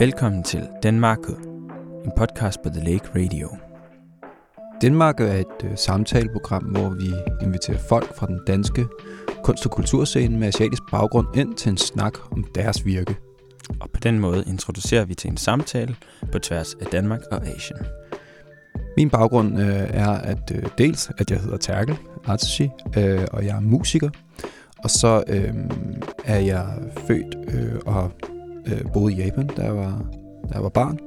Velkommen til Danmark, en podcast på The Lake Radio. Danmark er et øh, samtaleprogram, hvor vi inviterer folk fra den danske kunst- og kulturscene med asiatisk baggrund ind til en snak om deres virke. Og på den måde introducerer vi til en samtale på tværs af Danmark og Asien. Min baggrund øh, er at øh, dels, at jeg hedder Terkel Artsushi, øh, og jeg er musiker. Og så øh, er jeg født øh, og øh, boede i Japan, da jeg var, da jeg var barn.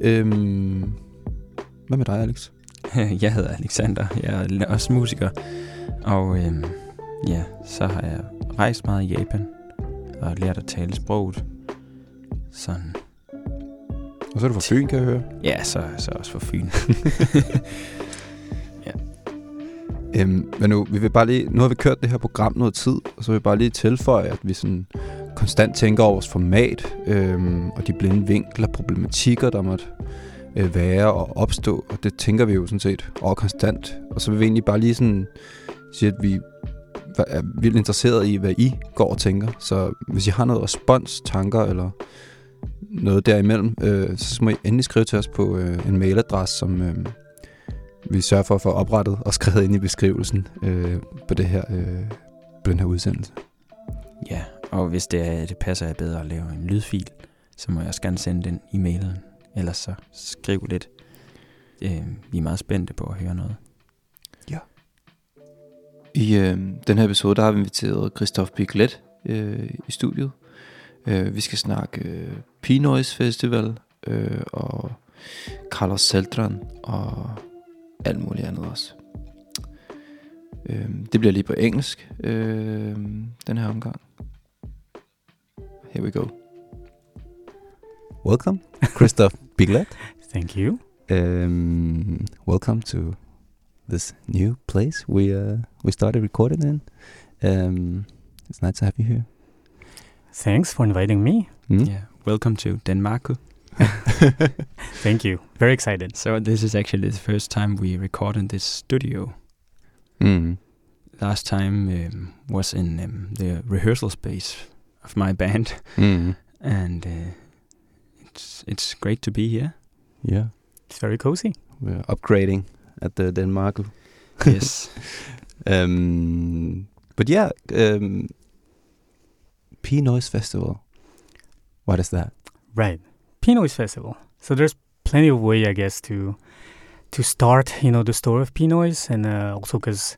Øh, hvad med dig, Alex? Jeg hedder Alexander, jeg er også musiker. Og øhm, ja, så har jeg rejst meget i Japan og lært at tale sproget. Sådan. Og så er du fra Fyn, kan jeg høre. Ja, så, så også for Fyn. Øhm, men nu, vi vil bare lige, nu har vi kørt det her program noget tid, og så vil vi bare lige tilføje, at vi sådan konstant tænker over vores format, øh, og de blinde vinkler, problematikker, der måtte øh, være og opstå, og det tænker vi jo sådan set over konstant. Og så vil vi egentlig bare lige sådan sige, at vi er vildt interesseret i, hvad I går og tænker. Så hvis I har noget respons, tanker eller noget derimellem, øh, så må I endelig skrive til os på øh, en mailadresse, som øh, vi sørger for at få oprettet og skrevet ind i beskrivelsen øh, på, det her, øh, på den her udsendelse. Ja, og hvis det, er, det passer jeg bedre at lave en lydfil, så må jeg også gerne sende den i mailen. Ellers så skriv lidt. Øh, vi er meget spændte på at høre noget. Ja. I øh, den her episode, der har vi inviteret Christoph Biglet øh, i studiet. Øh, vi skal snakke øh, Pinoise Festival øh, og Carlos Seltran og alt muligt andet også. Øh, det bliver lige på engelsk, øh, den her omgang. Here we go. Welcome, Christoph Biglet. Thank you. Um, welcome to this new place we uh, we started recording in. Um, it's nice to have you here. Thanks for inviting me. Mm? Yeah, welcome to Denmark. Thank you. Very excited. So this is actually the first time we record in this studio. Mm. Last time um, was in um, the rehearsal space of my band, Mm. and uh, it's it's great to be here. Yeah, It's very cozy. we're upgrading at the Denmark. yes. Um, but yeah, um, P Noise Festival. What is that? Right. P Noise Festival. So there's plenty of way, I guess, to to start, you know, the story of P Noise, and uh, also because,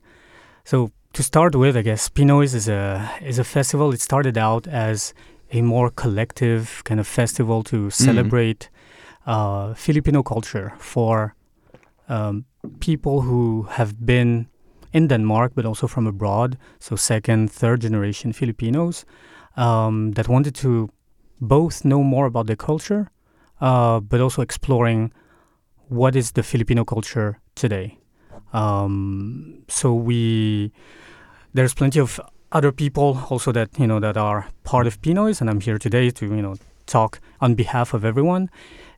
so to start with, I guess Pinoise is a is a festival. It started out as a more collective kind of festival to celebrate uh, Filipino culture for um, people who have been in Denmark, but also from abroad. So second, third generation Filipinos um, that wanted to both know more about their culture, uh, but also exploring what is the Filipino culture today. Um, so we there's plenty of other people also that you know that are part of Pinoise, and I'm here today to you know talk on behalf of everyone.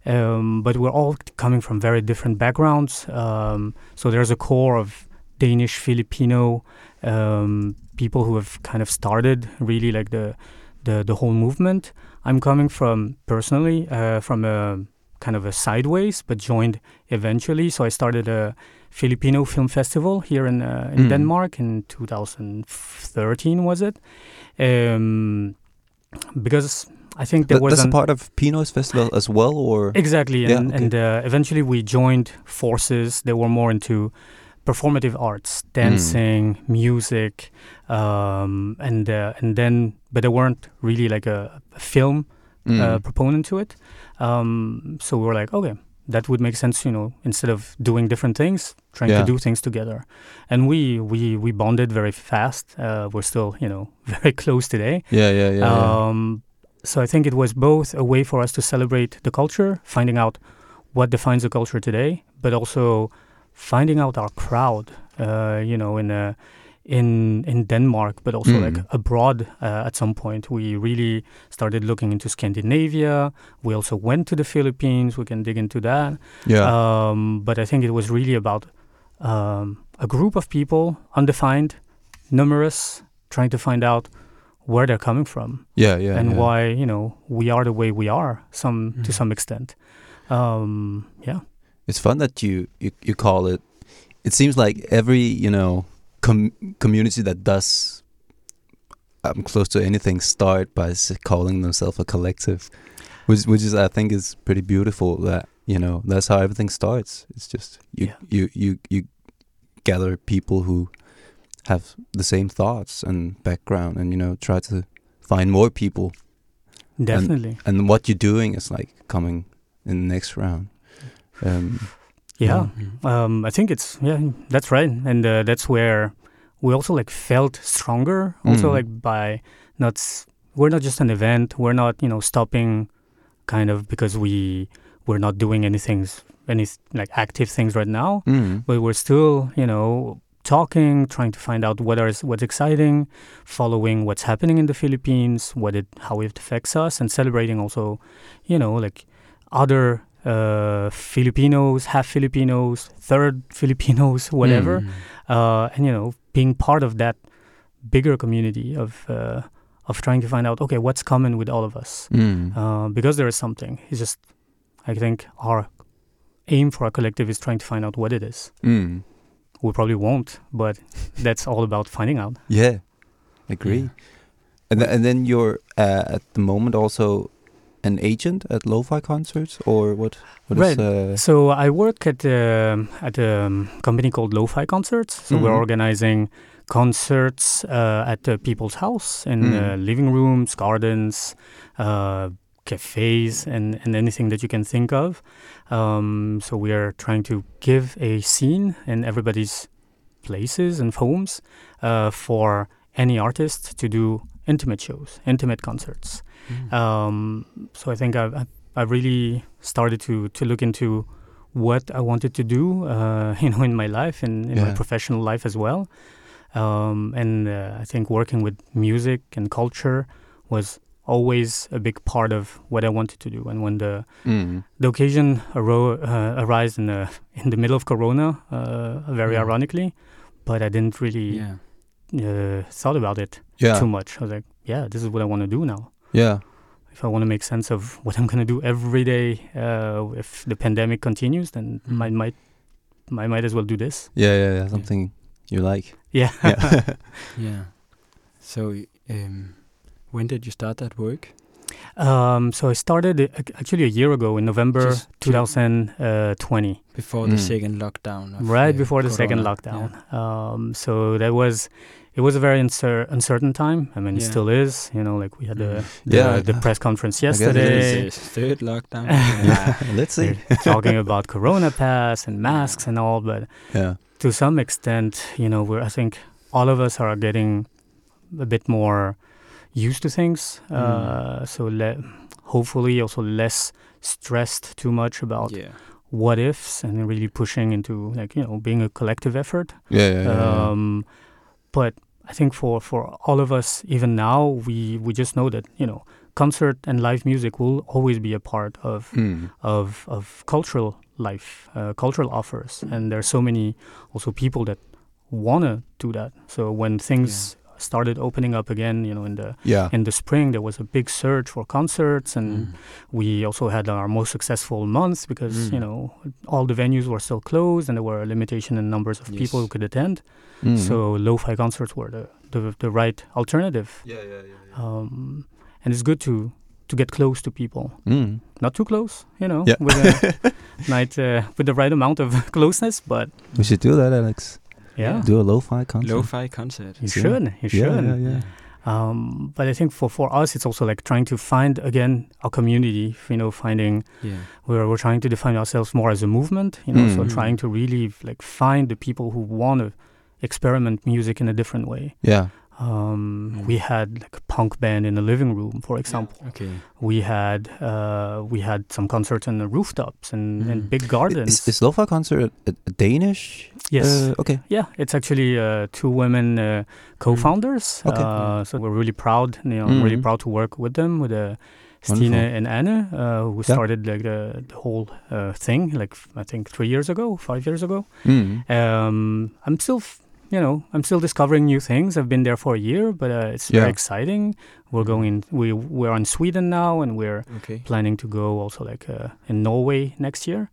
Um, but we're all coming from very different backgrounds. Um, so there's a core of Danish Filipino um, people who have kind of started really like the the the whole movement. I'm coming from personally uh, from a kind of a sideways, but joined eventually. So I started a Filipino film festival here in uh, in Mm. Denmark in 2013, was it? Um, because I think there That- was that's a part of P Noise Festival as well, or Exactly, Yeah, and, okay. and uh, eventually we joined forces. They were more into performative arts, dancing, music, um, and uh, and then, but they weren't really like a, a film Mm. uh, proponent to it. Um, so we were like, okay, that would make sense, you know, instead of doing different things, trying Yeah. to do things together. And we we we bonded very fast. Uh, we're still, you know, very close today. yeah, yeah, yeah, yeah. Um, so I think it was both a way for us to celebrate the culture, finding out what defines the culture today, but also finding out our crowd. Uh, you know, in uh, in in Denmark, but also like Mm. abroad. Uh, at some point, we really started looking into Scandinavia. We also went to the Philippines. We can dig into that. yeah. Um, but I think it was really about um, a group of people, undefined, numerous, trying to find out where they're coming from Yeah, yeah. and yeah. why you know we are the way we are some to Mhm. some extent. Um, yeah, It's fun that you, you, you call it. It seems like every, you know, com- community that does um, close to anything start by calling themselves a collective, which, which is, I think, is pretty beautiful that, you know, that's how everything starts. It's just you, Yeah. you, you, you gather people who have the same thoughts and background and, you know, try to find more people. definitely. And what you're doing is like coming in the next round. Um, yeah. Mhm. Um, I think it's yeah, that's right, and uh, that's where we also like felt stronger. Also, Mm. like by not we're not just an event. We're not you know stopping, kind of because we we're not doing anything any like active things right now, mm. but we're still you know talking, trying to find out what is what's exciting, following what's happening in the Philippines, what it how it affects us, and celebrating also, you know, like other uh, Filipinos, half Filipinos, third Filipinos, whatever, Mhm. uh, and you know, being part of that bigger community of uh, of trying to find out, okay, what's common with all of us, Mm. uh, because there is something. It's just, I think our aim for our collective is trying to find out what it is. Mm. We probably won't, but that's all about finding out. Yeah, agree. And th- and then you're uh, at the moment also an agent at lo-fi concerts, or what? What is, Right. uh, So I work at um at a um, company called Lo-Fi Concerts. So we're Mhm. organizing concerts uh, at uh, people's house in uh, Mm. living rooms, gardens, uh, cafes, and, and anything that you can think of. Um, so we are trying to give a scene in everybody's places and homes uh, for any artist to do intimate shows, intimate concerts. Mhm. Um, so I think I've- I've really started to, to look into what I wanted to do, uh, you know, in my life and in my professional life as well. Um, and uh, I think working with music and culture was always a big part of what I wanted to do. And when the mm. the occasion aro- uh, arose in the in the middle of Corona, uh, very Mm. ironically, but I didn't really Yeah. uh, thought about it Yeah, too much. I was like, yeah, this is what I want to do now yeah, if I want to make sense of what I'm going to do every day, uh, if the pandemic continues, then Mm. I might, I might as well do this. yeah, yeah, yeah. Something you like. Yeah. Yeah. Yeah. So, um, when did you start that work? um, so I started uh, ac- actually a year ago in November Just to- 2020, Before the Mm. second lockdown. Right uh, before the second Corona. lockdown. Um, so that was, it was a very uncer- uncertain time. I mean, it still is. You know, like we had the Mm. the, Yeah, the I- press conference guess it Yeah. yesterday. Third lockdown. yeah. Let's see. They're talking about Corona pass and masks and all, but Yeah. to some extent, you know, we're, I think all of us are getting a bit more used to things. Mm. Uh, so le- hopefully also less stressed too much about yeah. what ifs and really pushing into like, you know, being a collective effort. Yeah, yeah, yeah. yeah. But I think for, for all of us, even now, we, we just know that, you know, concert and live music will always be a part of Mm. of of cultural life, uh, cultural offers, and there are so many also people that wanna do that. So when things started opening up again, you know, in the Yeah. in the spring, there was a big surge for concerts, and Mm. we also had our most successful months because Mm. you know all the venues were still closed, and there were a limitation in numbers of people who could attend. Mm. So lo-fi concerts were the the, the right alternative, Yeah, yeah, yeah. um, and it's good to to get close to people Mm. not too close, you know, Yeah. with a night uh, with the right amount of closeness. But we should do that, Alex. Yeah, Do a lo-fi concert. Lo-fi concert. you Yeah. should, you Yeah, should. yeah, yeah. Um, but I think for for us, it's also like trying to find again our community. You know, finding Yeah. we're we're trying to define ourselves more as a movement. You know, so Mm. trying to really like find the people who want to experiment music in a different way. Yeah. Um, Mm. We had like a punk band in the living room, for example. Okay. We had uh, we had some concerts on the rooftops and, and Mm. big gardens. Is, is lo-fi concert a, a Danish? yes. Uh, okay. Yeah, it's actually uh, two women uh, co-founders. Okay. Uh, so we're really proud. You know, I'm really Mhm. proud to work with them, with uh, Stine Wonderful. and Anna, uh, who Yeah. started like the, the whole uh, thing, like I think three years ago, five years ago. Mm. Um, I'm still, f- you know, I'm still discovering new things. I've been there for a year, but uh, it's Yeah. very exciting. We're going. We we're in Sweden now, and we're Okay. planning to go also like uh, in Norway next year.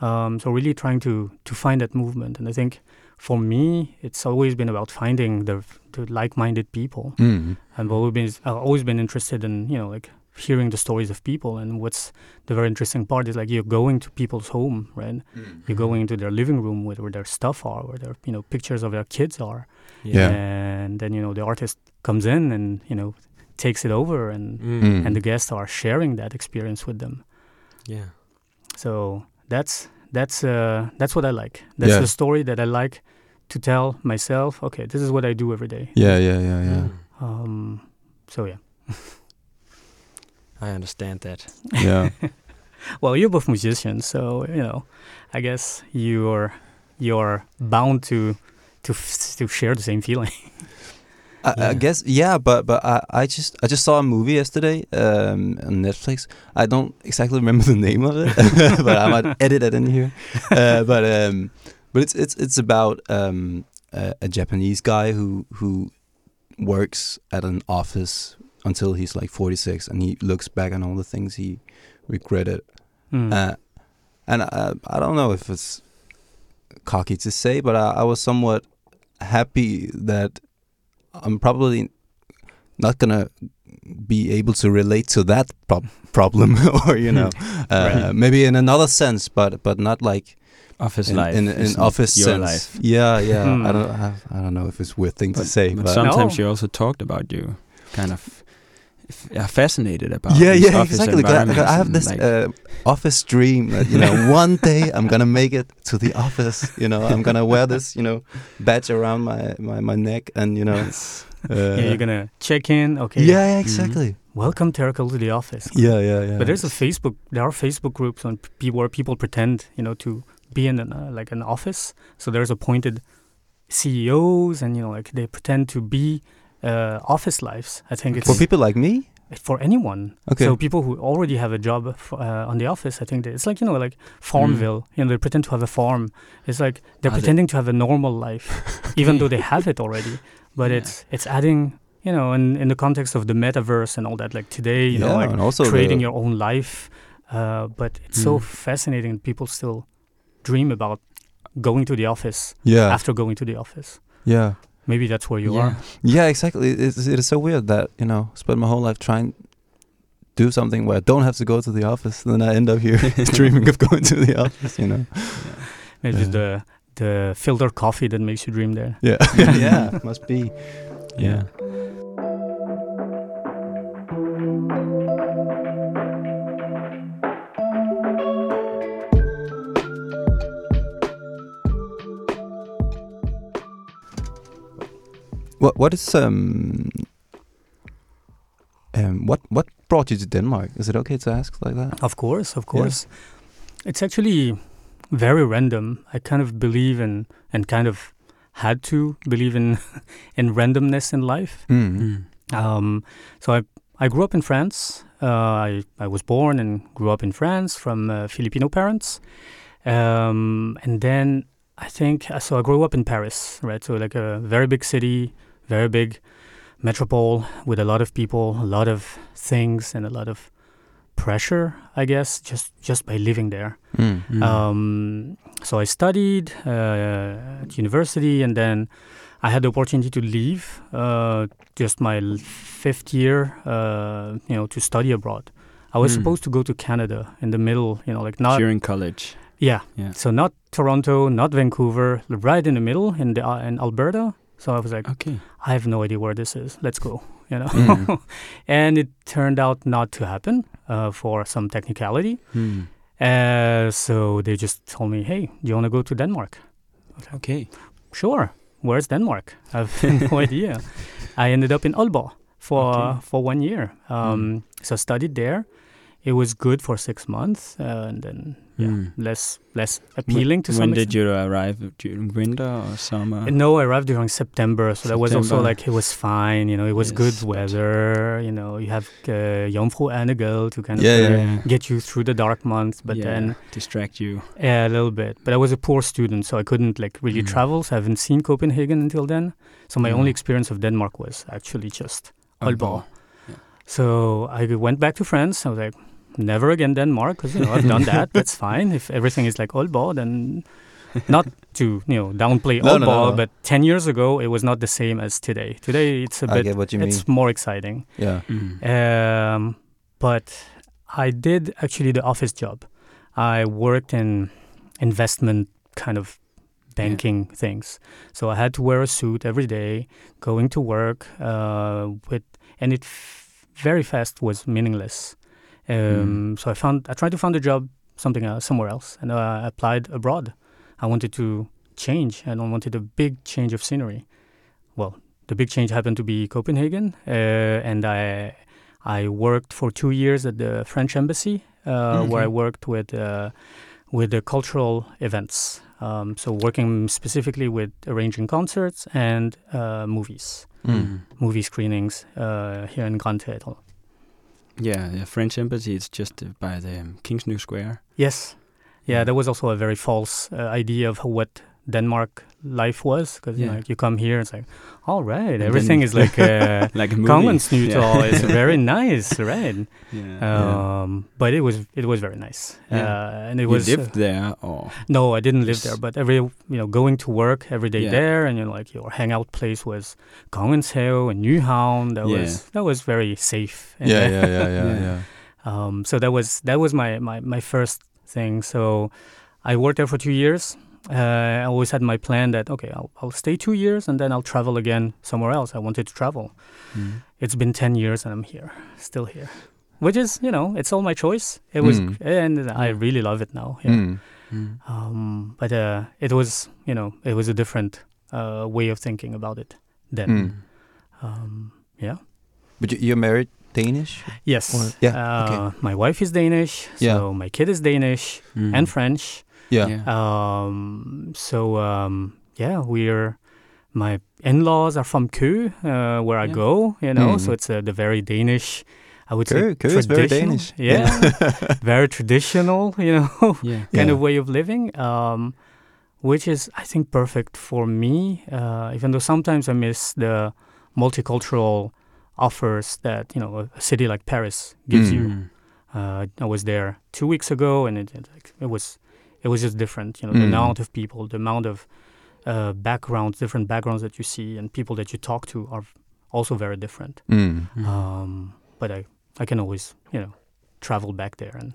Um, so really trying to to find that movement, and I think for me, it's always been about finding the, the like-minded people. Mm. I've always been I've always been interested in you know like hearing the stories of people, and what's the very interesting part is like you're going to people's home, right? You're going into their living room where, where their stuff are, where their you know pictures of their kids are, Yeah. and then you know the artist comes in and you know takes it over, and Mm. and the guests are sharing that experience with them. Yeah. So that's that's uh, that's what I like. That's Yeah. the story that I like to tell myself. Okay, this is what I do every day. Yeah, yeah, yeah, yeah. Mm. Um, so yeah. I understand that. Yeah. Well, you're both musicians, so you know, I guess you're you're bound to to f- to share the same feeling. I, I guess yeah, but but I, I just I just saw a movie yesterday um, on Netflix. I don't exactly remember the name of it, but I might edit it in here. Uh, but um, but it's it's it's about um, a, a Japanese guy who who works at an office until he's like 46, and he looks back on all the things he regretted. Mm. Uh, and I, I don't know if it's cocky to say, but I, I was somewhat happy that I'm probably not gonna be able to relate to that prob- problem, or you know, uh, Right. maybe in another sense, but but not like Office in, life. in, in isn't office your sense. life. Yeah, yeah. Hmm. I don't have, I don't know if it's a weird thing to say, But, but, sometimes No. you also talked about you kind of f- are fascinated about yeah, these yeah, office exactly. 'cause I, 'cause environments I have this like, uh, office dream that you know one day I'm gonna make it to the office. You know, I'm gonna wear this you know badge around my my, my neck, and you know, uh, yeah, you're gonna check in. Okay. yeah, yeah, exactly. Welcome, Terkel, to the office. Yeah, yeah, yeah. But there's a Facebook. There are Facebook groups on p- where people pretend, you know, to be in an, uh, like an office. So there's appointed CEOs, and you know, like they pretend to be uh, office lives. I think it's for people like me. for anyone. Okay. So people who already have a job f- uh, on the office, I think that it's like you know, like Farmville. You know, they pretend to have a farm. It's like they're Are they- pretending to have a normal life, even though they have it already. But Yeah. it's it's adding, you know, in in the context of the metaverse and all that. Like today, you yeah, know, like and also creating the, your own life. Uh, but it's so Mm. fascinating. that People still dream about going to the office yeah, after going to the office. yeah, Maybe that's where you yeah. are. yeah, exactly. It's, it is so weird that you know spend my whole life trying to do something where I don't have to go to the office, and then I end up here dreaming of going to the office. You know. Maybe Yeah. the the filter coffee that makes you dream there. Yeah, yeah, must be. Yeah. What what is um um what what brought you to Denmark? Is it okay to ask like that? Of course, of course. It's actually very random. I kind of believe in and kind of had to believe in in randomness in life. Mm. Mm. Um, so I I grew up in France. Uh, I I was born and grew up in France from uh, Filipino parents, um, and then I think uh, so. I grew up in Paris, right? So like a very big city, very big metropole with a lot of people, a lot of things, and a lot of pressure. I guess just just by living there. Mm. Mm. Um, so I studied uh, at university, and then I had the opportunity to leave uh, just my fifth year, uh, you know, to study abroad. I was Hmm. supposed to go to Canada in the middle, you know, like not During college. yeah, Yeah. so not Toronto, not Vancouver, right in the middle in the uh, in Alberta. So I was like, Okay. I have no idea where this is. Let's go, you know. Mm. and it turned out not to happen uh, for some technicality. Mm. Uh, so they just told me, "Hey, do you want to go to Denmark?" Okay. Sure. Where's Denmark? I've no idea. I ended up in Aalborg for Okay. for one year. Um, So I studied there. it was good for six months, uh, and then yeah, Mm. less less appealing to when some did extent. you arrive? During winter or summer? No, I arrived during September, so that was also like it was fine. You know, it was Yes, good weather. You know, you have uh, Jomfru Ane Gade to kind of Yeah, uh, yeah. get you through the dark months, but Yeah, then distract you. yeah, a little bit. But I was a poor student, so I couldn't like really Mm. travel. So I haven't seen Copenhagen until then. So my Mm. only experience of Denmark was actually just Aalborg. Yeah. So I went back to France. I was like, never again Denmark, because you know I've done that. That's fine. If everything is like Aalborg, then not to you know downplay No, no, no, Aalborg, no. but ten years ago it was not the same as today. Today it's a I bit, get what you mean. it's more exciting. Yeah. Mm. Um, but I did actually the office job. I worked in investment kind of banking things. So I had to wear a suit every day, going to work uh, with, and it f- very fast was meaningless. Um, So I found I tried to find a job something else, somewhere else, and uh, I applied abroad. I wanted to change, and I wanted a big change of scenery. Well, the big change happened to be Copenhagen, uh, and I I worked for two years at the French embassy, uh, where I worked with uh, with the cultural events. Um, so working specifically with arranging concerts and uh, movies, Mm. movie screenings uh, here in Grand Theatre. Yeah, the French embassy is just uh, by the um, King's New Square. Yes, yeah, Yeah. there was also a very false uh, idea of what Denmark life was because you Yeah. like you come here, it's like, all right, And everything is like. Uh, Like movie. Kongens Nytorv is very nice, right? Yeah. Um, but it was it was very nice, Yeah. uh, and it you was lived there, or no, I didn't live there, but every you know going to work every day Yeah. there, and you know like your hangout place was Kongenshave and Nyhavn. That Yeah. was that was very safe. Yeah, yeah, yeah, yeah, Yeah. yeah. um, so that was that was my, my my first thing. So I worked there for two years. Uh, I always had my plan that okay, I'll, I'll stay two years and then I'll travel again somewhere else. I wanted to travel. Mm. It's been ten years and I'm here, still here, which is you know it's all my choice. It was Mm. and I really love it now. Yeah. Mm. Mm. Um, but uh, it was, you know, it was a different uh, way of thinking about it then. Mm. Um, yeah. But you, you're married Danish? Yes. Or- yeah, Uh, okay. My wife is Danish, so Yeah. my kid is Danish Mm. and French. Yeah. Yeah. Um, so um, yeah, we're my in-laws are from Kø, uh, where I Yeah. go. You know, Mm. so it's uh, the very Danish. I would Kø, say Kø is very traditional- Danish. Yeah, very traditional. You know, yeah. kind Yeah. of way of living, um, which is, I think, perfect for me. Uh, even though sometimes I miss the multicultural offers that you know a city like Paris gives Mm. you. Uh, I was there two weeks ago, and it, it, it was it was just different. You know, the Mm. amount of people, the amount of uh, backgrounds, different backgrounds that you see, and people that you talk to are also very different. Mm. Mm. Um, but I I can always you know travel back there and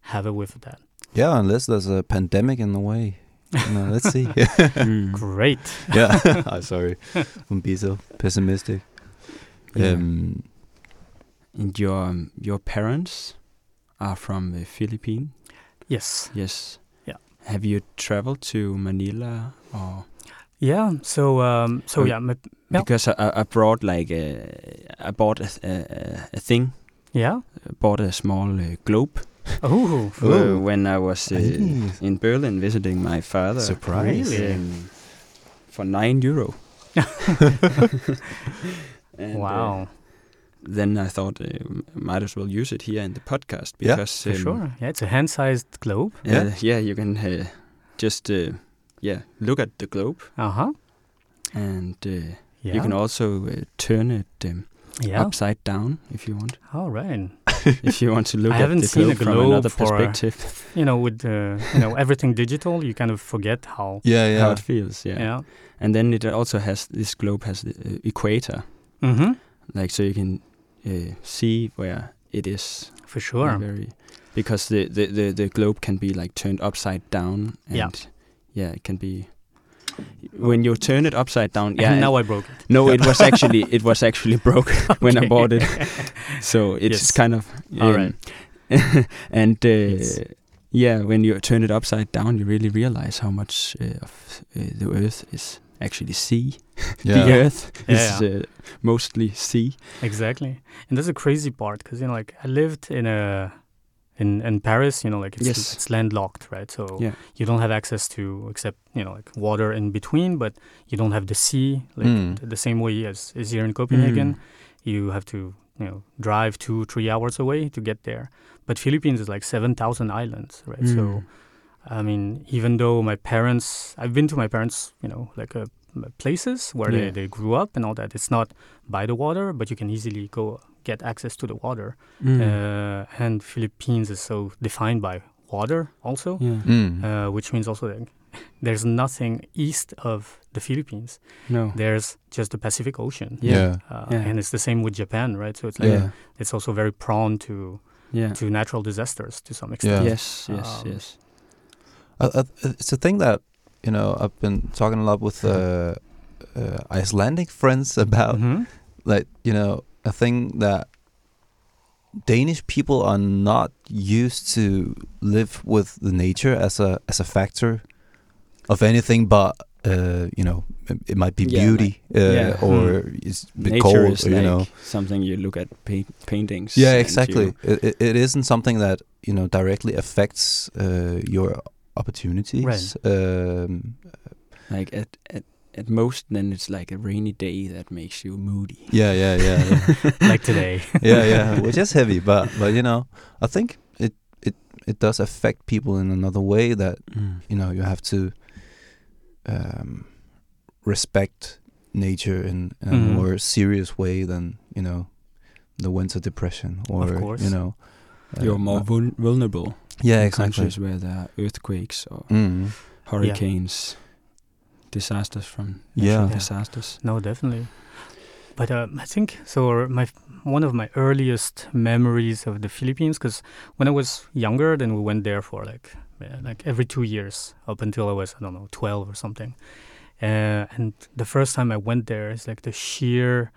have a whiff of that. Yeah, unless there's a pandemic in the way. You know, let's see. Mm. Great. yeah. I'm sorry. Wouldn't be so pessimistic. Yeah. Um, And your um, your parents are from the Philippines. Yes. Yes. Have you traveled to Manila or? Yeah. So um, so yeah. Because I, I brought like a, I bought a, a, a thing. yeah. I bought a small uh, globe Oh, uh, when I was uh, Nice. in Berlin visiting my father. Surprise. Really? Um, for nine euro. And, uh, wow. Then I thought uh, might as well use it here in the podcast Yeah, because For um, sure. Yeah, it's a hand-sized globe. Uh, Yeah. yeah, you can uh, just uh, yeah look at the globe, Uh huh. and uh, Yeah. you can also uh, turn it um, yeah. upside down if you want. All right. if you want to look I at the a globe from another for- perspective, You know, with uh, you know everything digital, you kind of forget how. yeah, yeah. how it feels. Yeah. Yeah. and then it also has this globe has the equator, Mm-hmm. like so you can uh, see where it is. For sure. Very because the, the, the, the globe can be like turned upside down and Yeah. yeah it can be when you turn it upside down yeah And now I broke it. No, it was actually it was actually broke when I bought it. So it's Yes. kind of All um, right. and uh, Yes. yeah, when you turn it upside down, you really realize how much uh, of uh, the Earth is actually sea. Yeah. The Earth is yeah. uh, mostly sea. Exactly. And that's a crazy part because you know, like I lived in a in in Paris, you know, like it's, Yes. it's landlocked, right? So you don't have access to except you know like water in between, but you don't have the sea like Mm. the same way as is here in Copenhagen. Mm. You have to you know drive two three hours away to get there. But Philippines is like seven thousand islands, right? So Mm. I mean, even though my parents, I've been to my parents, you know, like m- places where Yeah. they, they grew up and all that. It's not by the water, but you can easily go get access to the water. Mm. Uh, and Philippines is so defined by water also, yeah. Mm. uh, which means also that there's nothing east of the Philippines. no. There's just the Pacific Ocean. yeah. Uh, Yeah. And it's the same with Japan, right? So it's like Yeah. it's also very prone to Yeah. to natural disasters to some extent. Yeah. Yes. Yes. Um, yes. It's a thing that you know I've been talking a lot with uh, uh, Icelandic friends about. Mhm. Like you know, a thing that Danish people are not used to live with the nature as a as a factor of anything but. Uh, you know, it, it might be Yeah, beauty, uh, yeah. or it's a bit Nature cold, is or, you like know. something you look at paint paintings. Yeah, exactly. It, it, it isn't something that you know directly affects uh, your opportunities. Right. Um, like at, at at most, then it's like a rainy day that makes you moody. yeah, yeah, yeah, yeah. like today. yeah, yeah, which is heavy, but but you know, I think it it it does affect people in another way that Mm. you know you have to um, respect nature in, in a Mhm. more serious way than you know the winter depression or course. you know uh, You're more uh, vul- vulnerable. Yeah in exactly Countries where there are earthquakes or mm. hurricanes, disasters from Yeah. natural Yeah. disasters. No, definitely. But um, I think so. My one of my earliest memories of the Philippines, because when I was younger, then we went there for like like every two years up until I was I don't know twelve or something. Uh, and the first time I went there, it's like the sheer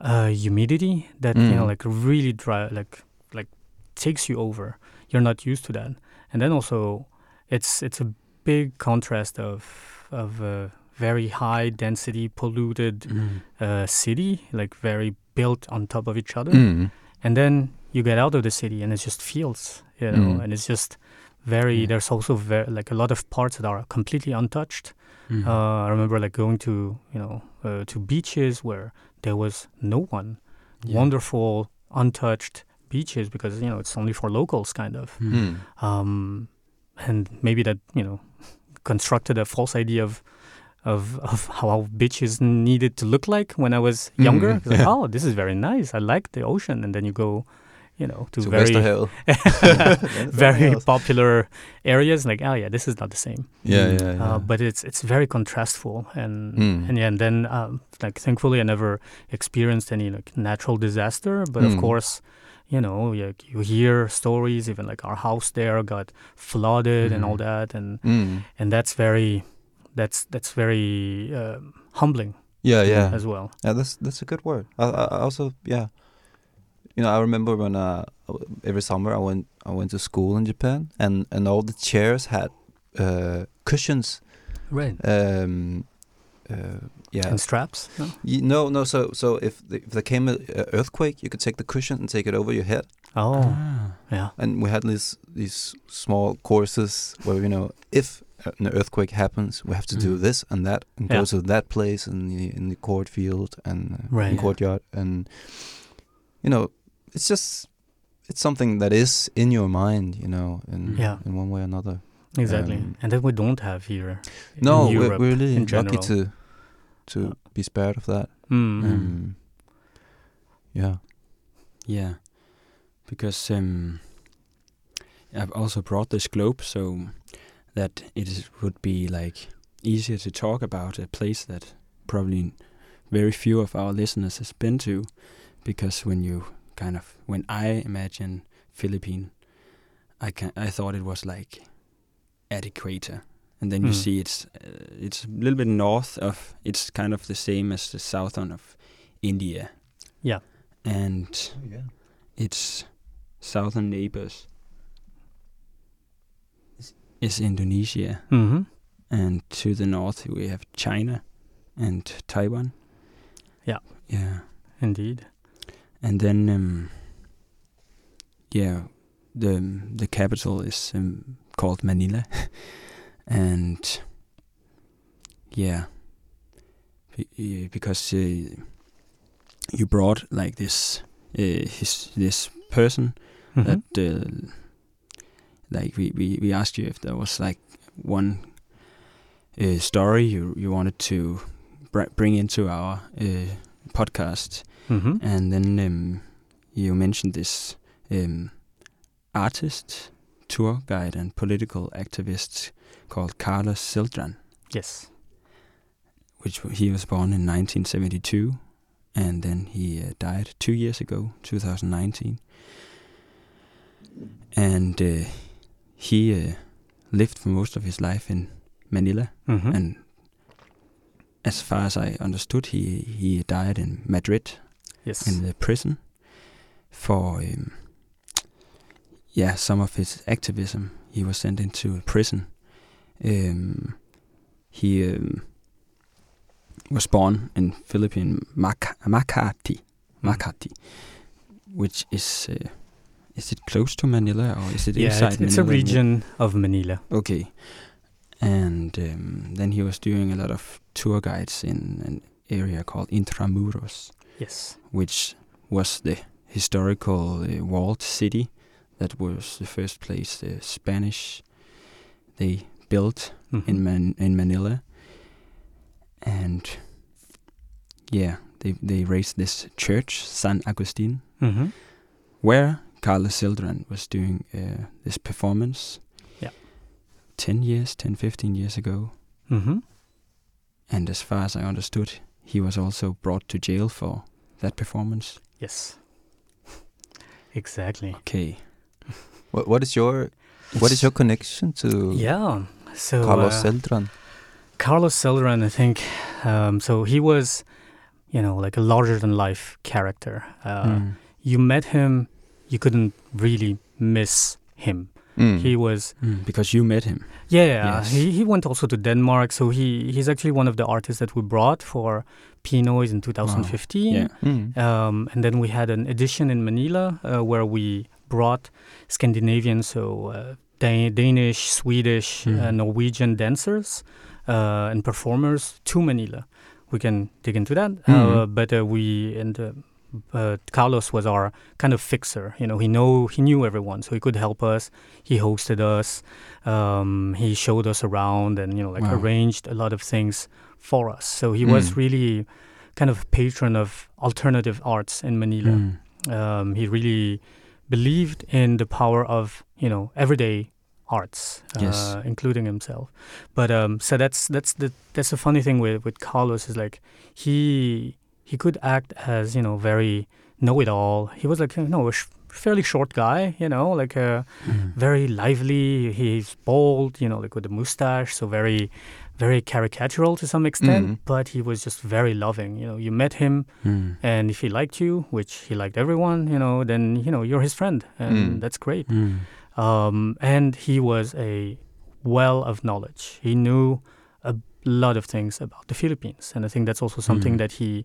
uh, humidity that you know Mm. like really dry, like like takes you over. You're not used to that, and then also it's it's a big contrast of of uh, very high density polluted Mm. uh, city, like very built on top of each other, Mm. and then you get out of the city and it's just fields, you know, Mm. and it's just very. Yeah. There's also very like a lot of parts that are completely untouched. Uh, I remember like going to you know uh, to beaches where there was no one. Yeah. Wonderful untouched beaches because you know it's only for locals kind of Mm. Um, and maybe that you know constructed a false idea of of of how beaches needed to look like when I was younger. Mm, It's like, oh, this is very nice. I like the ocean, and then you go, you know, to To very Vesterhavet. very popular areas. Like, oh yeah, this is not the same. Yeah, Mm. yeah, yeah. Uh, but it's it's very contrastful, and Mm. and yeah, and then um, like thankfully I never experienced any like natural disaster. But of Mm. course, you know, you, you hear stories. Even like our house there got flooded and all Mhm. that, and Mm. and that's very that's that's very um, humbling Yeah, yeah. as well. Yeah, that's that's a good word. I, I I also, yeah. You know, I remember when uh, every summer I went I went to school in Japan, and and all the chairs had uh, cushions. Right. Um, uh, yeah. And straps. No? Y- no, no. So so if the, if there came an earthquake, you could take the cushion and take it over your head. Oh, Ah. yeah. And we had these these small courses where you know if an earthquake happens, we have to do Mm. this and that, and go to that place in the in the court field and uh, Right. in Yeah. courtyard, and you know, it's just it's something that is in your mind, you know, in Yeah. in one way or another. Exactly. Um, and that we don't have here. No, in we're, we're really in lucky to to Uh, be spared of that. Mm. Mm. Um, yeah. Yeah, because um, I've also brought this globe so that it is, would be like easier to talk about a place that probably very few of our listeners has been to, because when you kind of when I imagine Philippine, I can I thought it was like at equator, and then you Mm. see it's uh, it's a little bit north of it's kind of the same as the southern of India. Yeah. and yeah. its southern neighbors is, is Indonesia, hmm and to the north we have China and Taiwan. Yeah. yeah, Indeed. and then um, yeah, the the capital is um, called Manila, and yeah, because uh, you brought like this uh, his this person Mhm. that uh, like we, we we asked you if there was like one uh, story you you wanted to br- bring into our uh, podcast, Mhm. and then um, you mentioned this um, artist, tour guide, and political activist called Carlos Sildran, Yes. which he was born in 1972, and then he uh, died two years ago, 2019. And uh, he uh, lived for most of his life in Manila, Mhm. and as far as I understood, he he died in Madrid yes. in the prison for um, yeah some of his activism. He was sent into prison. Um, he um, was born in Philippine Mac- Makati, Makati, which is uh, is it close to Manila or is it yeah, inside it's, it's a region of Manila. Okay. And um, then he was doing a lot of tour guides in an area called Intramuros Yes. which was the historical uh, walled city that was the first place the Spanish they built Mhm. in Man- in Manila, and yeah, they they raised this church San Agustin Mhm. where Carlos Sildran was doing uh, this performance. Yeah. 10 years, 10, 15 years ago. Mhm. And as far as I understood, he was also brought to jail for that performance. Yes. Exactly. Okay. What, what is your what is your connection to Yeah. So Carlos uh, Celdran? Carlos Celdran, I think. Um, so he was, you know, like a larger than life character. Uh, Mm. You met him, you couldn't really miss him. Mm. He was, Mm, because you met him. yeah. Yes. He he went also to Denmark. So he he's actually one of the artists that we brought for Pinoys in 2015. Yeah. Mm. Um, and then we had an edition in Manila uh, where we brought Scandinavian, so uh, Dan- Danish, Swedish, uh, Norwegian dancers uh, and performers to Manila. We can dig into that. Uh, Mhm. but uh, we and uh, uh, Carlos was our kind of fixer. You know, he know he knew everyone, so he could help us. He hosted us. Um, he showed us around, and you know, like Wow. arranged a lot of things for us. So he was Mm. really kind of patron of alternative arts in Manila. Mm. Um, he really believed in the power of you know everyday arts, Yes. uh, including himself. But um, so that's that's the that's the funny thing with with Carlos is like he he could act as you know very know it all. He was like you know a sh- fairly short guy, you know, like a Mm. very lively. He's bald, you know, like with a mustache, so very, very caricatural to some extent. Mhm. But he was just very loving. You know, you met him, Mm. and if he liked you, which he liked everyone, you know, then you know you're his friend, and Mm. that's great. Mm. Um, and he was a well of knowledge. He knew a lot of things about the Philippines, and I think that's also something Mm. that he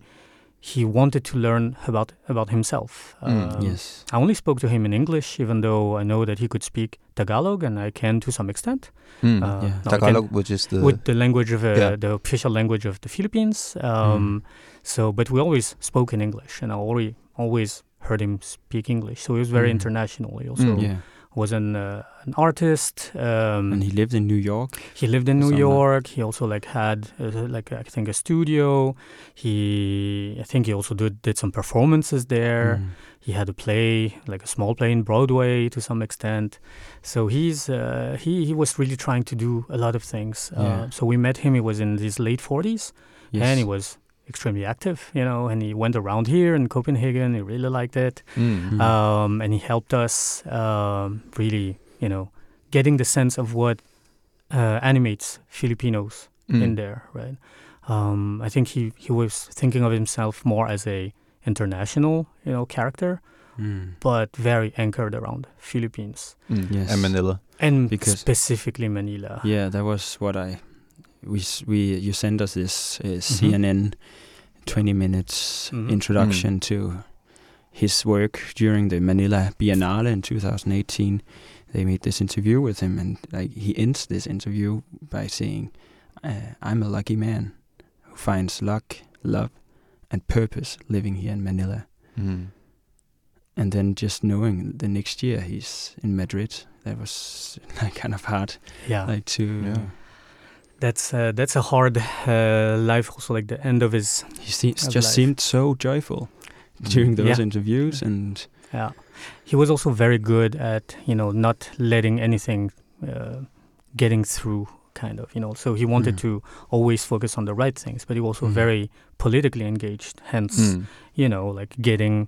he wanted to learn about about himself. Mm, Um, yes. I only spoke to him in English, even though I know that he could speak Tagalog, and I can to some extent. Mm. Uh, yeah. no, I can- Tagalog, which is the with the language of uh, Yeah. the official language of the Philippines. Um, So, but we always spoke in English, and I already always heard him speak English. So he was very Mm. international. Also Mm. Yeah. Was an uh, an artist. Um, And he lived in New York. he lived in New. York. He also like had uh, like I think a studio. He I think he also did did some performances there. Mm. He had a play, like a small play in Broadway to some extent. So he's uh, he he was really trying to do a lot of things. Uh, Yeah. so we met him. He was in his late forties, Yes. and he was extremely active, you know. And he went around here in Copenhagen. He really liked it, Mm. Mm. um, and he helped us um, really, you know, getting the sense of what uh, animates Filipinos Mm. in there, right? Um, I think he, he was thinking of himself more as a international, you know, character, Mm. but very anchored around Philippines Mm. Yes. And Manila. and Because- specifically Manila. Yeah, that was what I we we you sent us this uh, Mm-hmm. CNN twenty minutes Mhm. introduction to his work during the Manila Biennale in 2018. They made this interview with him, and like he ends this interview by saying, uh, "I'm a lucky man who finds luck, love, and purpose living here in Manila." Mm. And then just knowing the next year he's in Madrid, that was like kind of hard, Yeah, like to. Yeah. That's uh, that's a hard uh, life. Also, like the end of his He se- Of just life. seemed so joyful during those Yeah. interviews, and Yeah, he was also very good at you know not letting anything uh, getting through, kind of you know. So he wanted Mm. to always focus on the right things, but he was also Mhm. very politically engaged. Hence, Mm. you know, like getting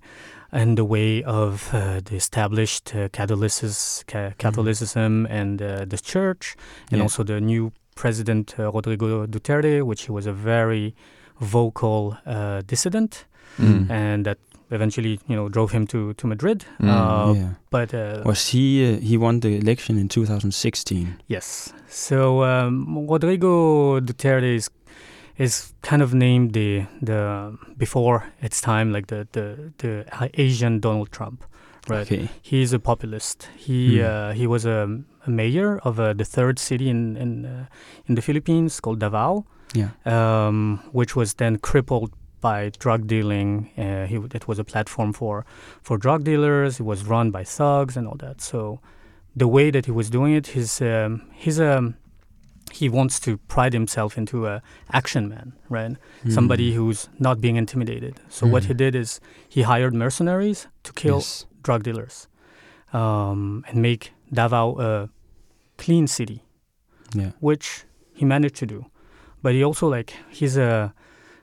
in the way of uh, the established uh, Catholicis, ca- Catholicism and uh, the church, and Yeah. also the new president uh, Rodrigo Duterte, which he was a very vocal uh, dissident, Mm. and that eventually, you know, drove him to to Madrid. Mm, Uh, yeah. But uh, Was he? Uh, he won the election in 2016. yes, so um, Rodrigo Duterte is is kind of named the the before its time, like the the the Asian Donald Trump. Right. Okay. He's a populist. He Hmm. uh, he was a, a mayor of uh, the third city in in uh, in the Philippines called Davao, Yeah. um, which was then crippled by drug dealing. Uh, he, it was a platform for for drug dealers. It was run by thugs and all that. So the way that he was doing it, his um, he's um, he wants to pride himself into a action man, right? Somebody Mm. who's not being intimidated. So what Mm. he did is he hired mercenaries to kill Yes. Drug dealers um, and make Davao a clean city, Yeah. which he managed to do. But he also like he's a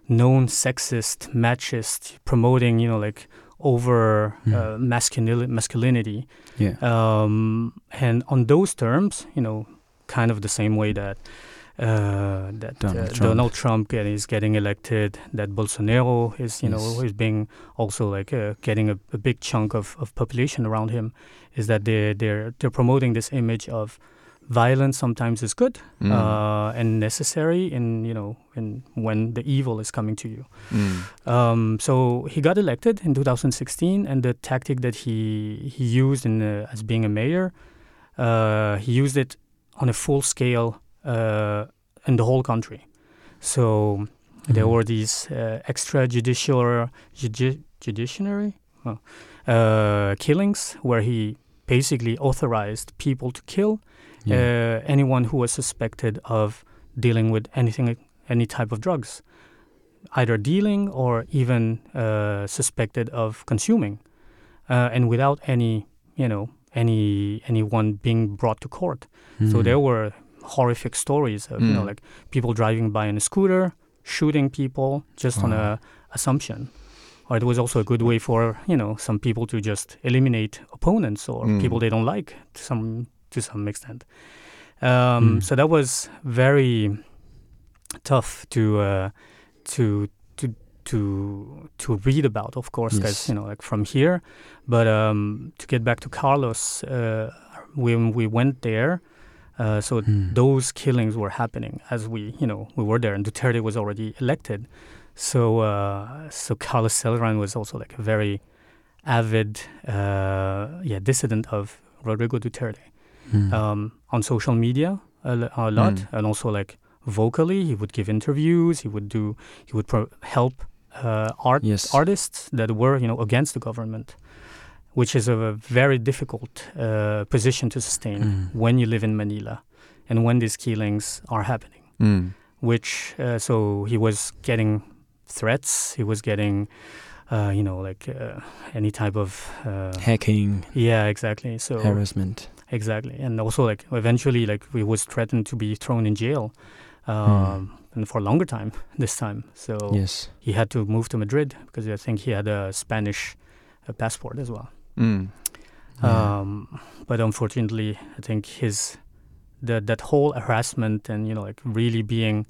known sexist, machist, promoting you know like over Hmm. uh, masculinity, masculinity, Yeah. um, and on those terms, you know, kind of the same way that. Uh, that Donald uh, Trump. Donald Trump is getting elected, that Bolsonaro is, you know, Yes. is being also like uh, getting a, a big chunk of, of population around him, is that they they're they're promoting this image of violence sometimes is good Mm. uh, and necessary in you know in when the evil is coming to you. Mm. Um, so he got elected in 2016, and the tactic that he he used in uh, as being a mayor, uh, he used it on a full scale in the whole country. So there Mm. were these uh, extrajudicial judi- judiciary oh, uh, killings where he basically authorized people to kill Yeah. uh, anyone who was suspected of dealing with anything, any type of drugs, either dealing or even uh, suspected of consuming, uh, and without any, you know, any anyone being brought to court. So Mm. there were horrific stories of you know Mm. like people driving by in a scooter, shooting people just on Wow. a assumption. Or it was also a good way for you know some people to just eliminate opponents or Mm. people they don't like to some to some extent. Um, Mm. So that was very tough to uh, to to to to read about, of course, because Yes. you know like from here. But um, to get back to Carlos, uh, when we went there, uh, so Mm. those killings were happening as we, you know, we were there, and Duterte was already elected. So, uh, so Carlos Celdran was also like a very avid, uh, yeah, dissident of Rodrigo Duterte Mm. um, on social media a lot, Mm. and also like vocally, he would give interviews. He would do, he would pro- help uh, art Yes. artists that were, you know, against the government, which is a very difficult uh, position to sustain Mm. when you live in Manila and when these killings are happening. Mm. Which uh, so he was getting threats. He was getting, uh, you know, like uh, any type of uh, Hacking, yeah, exactly. So harassment. exactly, and also like eventually, like he was threatened to be thrown in jail, um, and for a longer time this time. So Yes. he had to move to Madrid because I think he had a Spanish uh, passport as well. Mm. Yeah. Um, but unfortunately, I think his that that whole harassment and you know like really being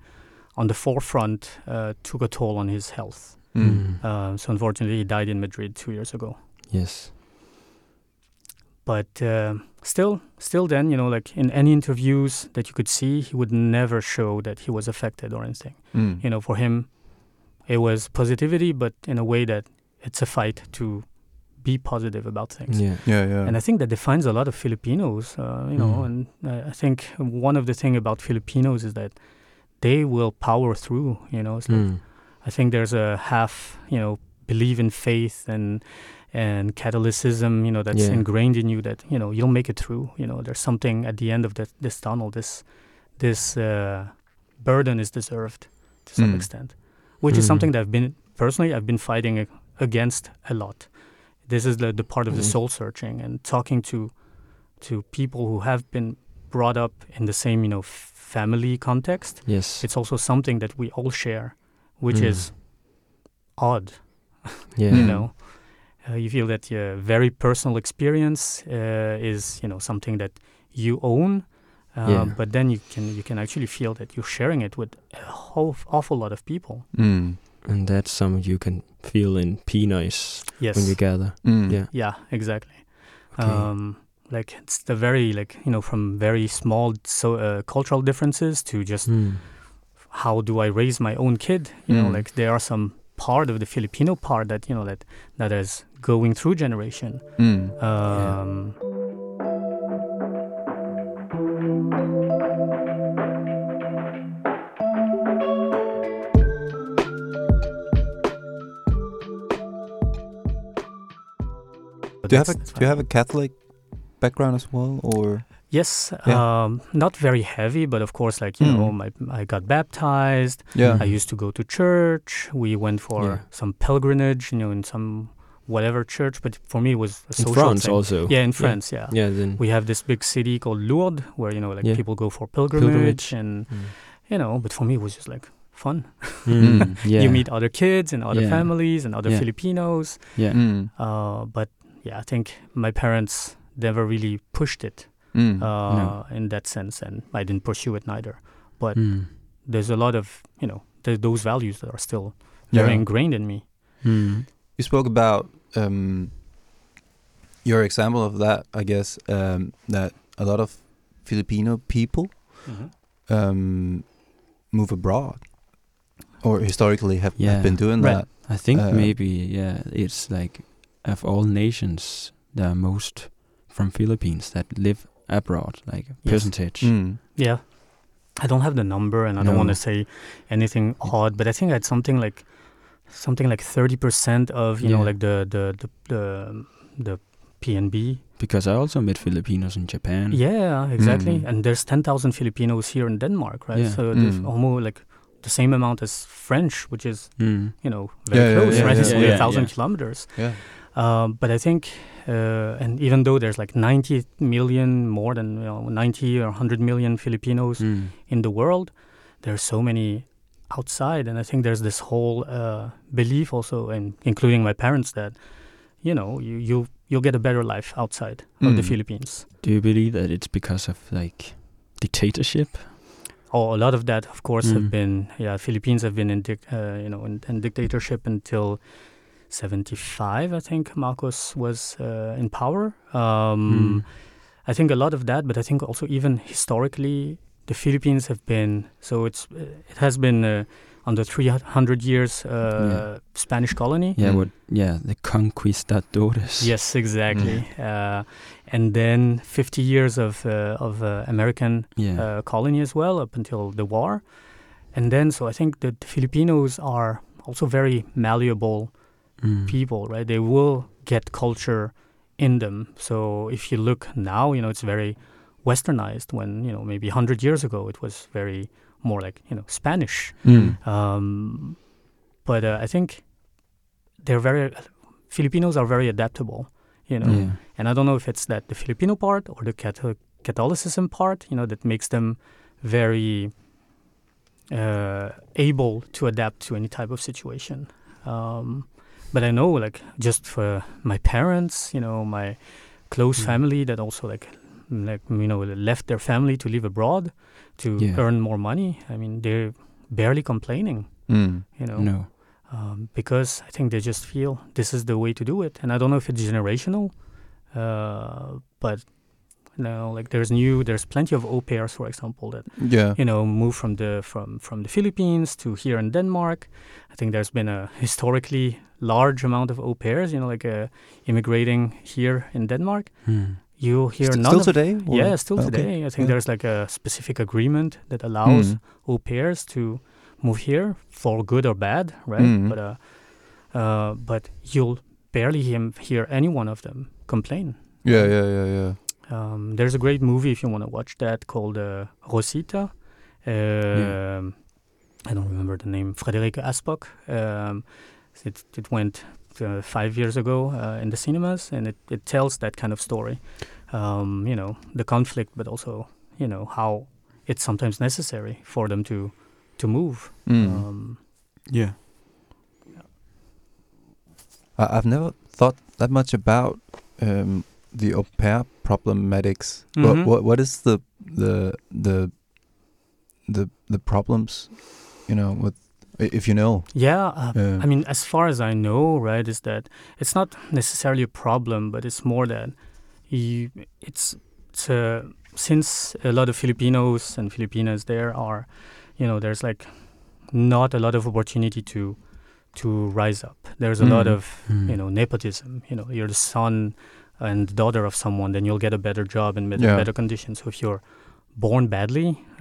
on the forefront uh, took a toll on his health. Mm. Uh, so unfortunately, he died in Madrid two years ago. Yes. But uh, still, still, then you know, like in any interviews that you could see, he would never show that he was affected or anything. Mm. You know, for him, it was positivity, but in a way that it's a fight to be positive about things. Yeah. Yeah, yeah. And I think that defines a lot of Filipinos, uh, you know. Mm. And I think one of the thing about Filipinos is that they will power through. You know, it's like Mm. I think there's a half, you know, believe in faith and and Catholicism, you know, that's Yeah. ingrained in you that you know you'll make it through. You know, there's something at the end of this this tunnel. This this uh, burden is deserved to some Mm. extent, which is Mm. something that I've been personally I've been fighting against a lot. This is the the part of the Mm. soul searching and talking to to people who have been brought up in the same you know family context Yes. it's also something that we all share, which Mm. is odd. yeah. You know, uh, you feel that your very personal experience uh, is you know something that you own, uh, Yeah. but then you can you can actually feel that you're sharing it with a whole awful lot of people. Mm. And that's something you can feel in Pinoys Yes. when you gather. Mm. Yeah. Yeah. Exactly. Okay. Um, like it's the very like you know from very small so uh, cultural differences to just Mm. how do I raise my own kid? You know, Mm. like there are some part of the Filipino part that you know that that is going through generation. Mm. Um, Do you have a that's- Do you have a Catholic background as well, or Yes, Yeah. um, not very heavy, but of course, like you Mm. know, my I got baptized. yeah? I used to go to church. We went for Yeah. some pilgrimage, you know, in some whatever church. But for me, it was a In France thing. also. Yeah, in France, yeah. Yeah. Then. We have this big city called Lourdes, where you know, like Yeah. people go for pilgrimage, Pilgrimage. and Mm. you know. But for me, it was just like fun. Mm. Yeah. You meet other kids and other Yeah. families and other Yeah. Filipinos. Yeah. Mm. Uh, but yeah, I think my parents never really pushed it Mm. uh, No. in that sense, and I didn't pursue it neither. But Mm. there's a lot of you know th- those values that are still Yeah. very ingrained in me. Mm. You spoke about um, your example of that, I guess, um, that a lot of Filipino people um, move abroad, or historically have, have been doing Right. that. I think Uh, maybe yeah, it's like of all nations, the most from Philippines that live abroad, like a Yes. percentage. Mm. Yeah. I don't have the number and I don't want to say anything odd, but I think it's something like something like 30% of, you know, like the the the the, the PNB. Because I also met Filipinos in Japan. Yeah, exactly. Mm. And there's 10,000 Filipinos here in Denmark, right? Yeah. So there's Mm. almost like the same amount as French, which is, Mm. you know, very Yeah, yeah, close, yeah, right? yeah, it's only yeah, a thousand yeah. kilometers. Yeah. Um, but I think, uh, and even though there's like 90 million, more than you know, 90 or 100 million Filipinos Mm. in the world, there's so many outside, and I think there's this whole uh, belief also, and including my parents, that you know you you you'll get a better life outside of the Mm. Philippines. Do you believe that it's because of like dictatorship? Oh, a lot of that, of course, Mm. have been yeah. Philippines have been in dic- uh, you know in, in dictatorship until. 75 i think marcos was uh, in power um, Mm. I think a lot of that, but I think also even historically, the Philippines have been so it's it has been uh, under 300 years uh, Yeah. Spanish colony. Yeah, Mm. what? Yeah, the conquistadores. Yes, exactly. Mm. Uh, and then 50 years of uh, of uh, American Yeah. uh, colony as well up until the war, and then so I think that the Filipinos are also very malleable Mm. people, right? They will get culture in them. So if you look now, you know, it's very westernized when, you know, maybe 100 years ago it was very more like, you know, Spanish. Mm. Um, but uh, I think they're very, Filipinos are very adaptable, you know. Yeah. And I don't know if it's that the Filipino part or the Catholic, Catholicism part, you know, that makes them very uh, able to adapt to any type of situation. Um, but I know, like, just for my parents, you know, my close Mm. family that also like, mm, like you know, left their family to live abroad to Yeah. earn more money. I mean, they're barely complaining, Mm. you know No. um, because I think they just feel this is the way to do it. And I don't know if it's generational, uh, but You know, like there's new, there's plenty of au pairs, for example, that Yeah. you know move from the from from the Philippines to here in Denmark. I think there's been a historically large amount of au pairs, you know, like uh, immigrating here in Denmark. Hmm. You hear St- none still of today? or- yeah, still Okay. today. I think Yeah. there's like a specific agreement that allows Mm. au pairs to move here for good or bad, right? Mm. But uh, uh, but you'll barely hear any one of them complain. Yeah, yeah, yeah, yeah. Um, there's a great movie if you want to watch that called uh, Rosita. Um, I don't remember the name. Frederikke Aspöck. Um, it it went uh, five years ago uh, in the cinemas, and it, it tells that kind of story. Um, you know the conflict, but also you know how it's sometimes necessary for them to to move. Mm. Um, Yeah. I've never thought that much about um, the au pair problematics. Mhm. What, what what is the the the the the problems? You know, with if you know. yeah, uh, Uh, I mean, as far as I know, right, is that it's not necessarily a problem, but it's more that you, it's, it's uh, since a lot of Filipinos and Filipinas there are, you know, there's like not a lot of opportunity to to rise up. There's a lot Mm. of Hmm. you know nepotism. You know, you're the son and daughter of someone, then you'll get a better job and better, Yeah. better conditions. So if you're born badly,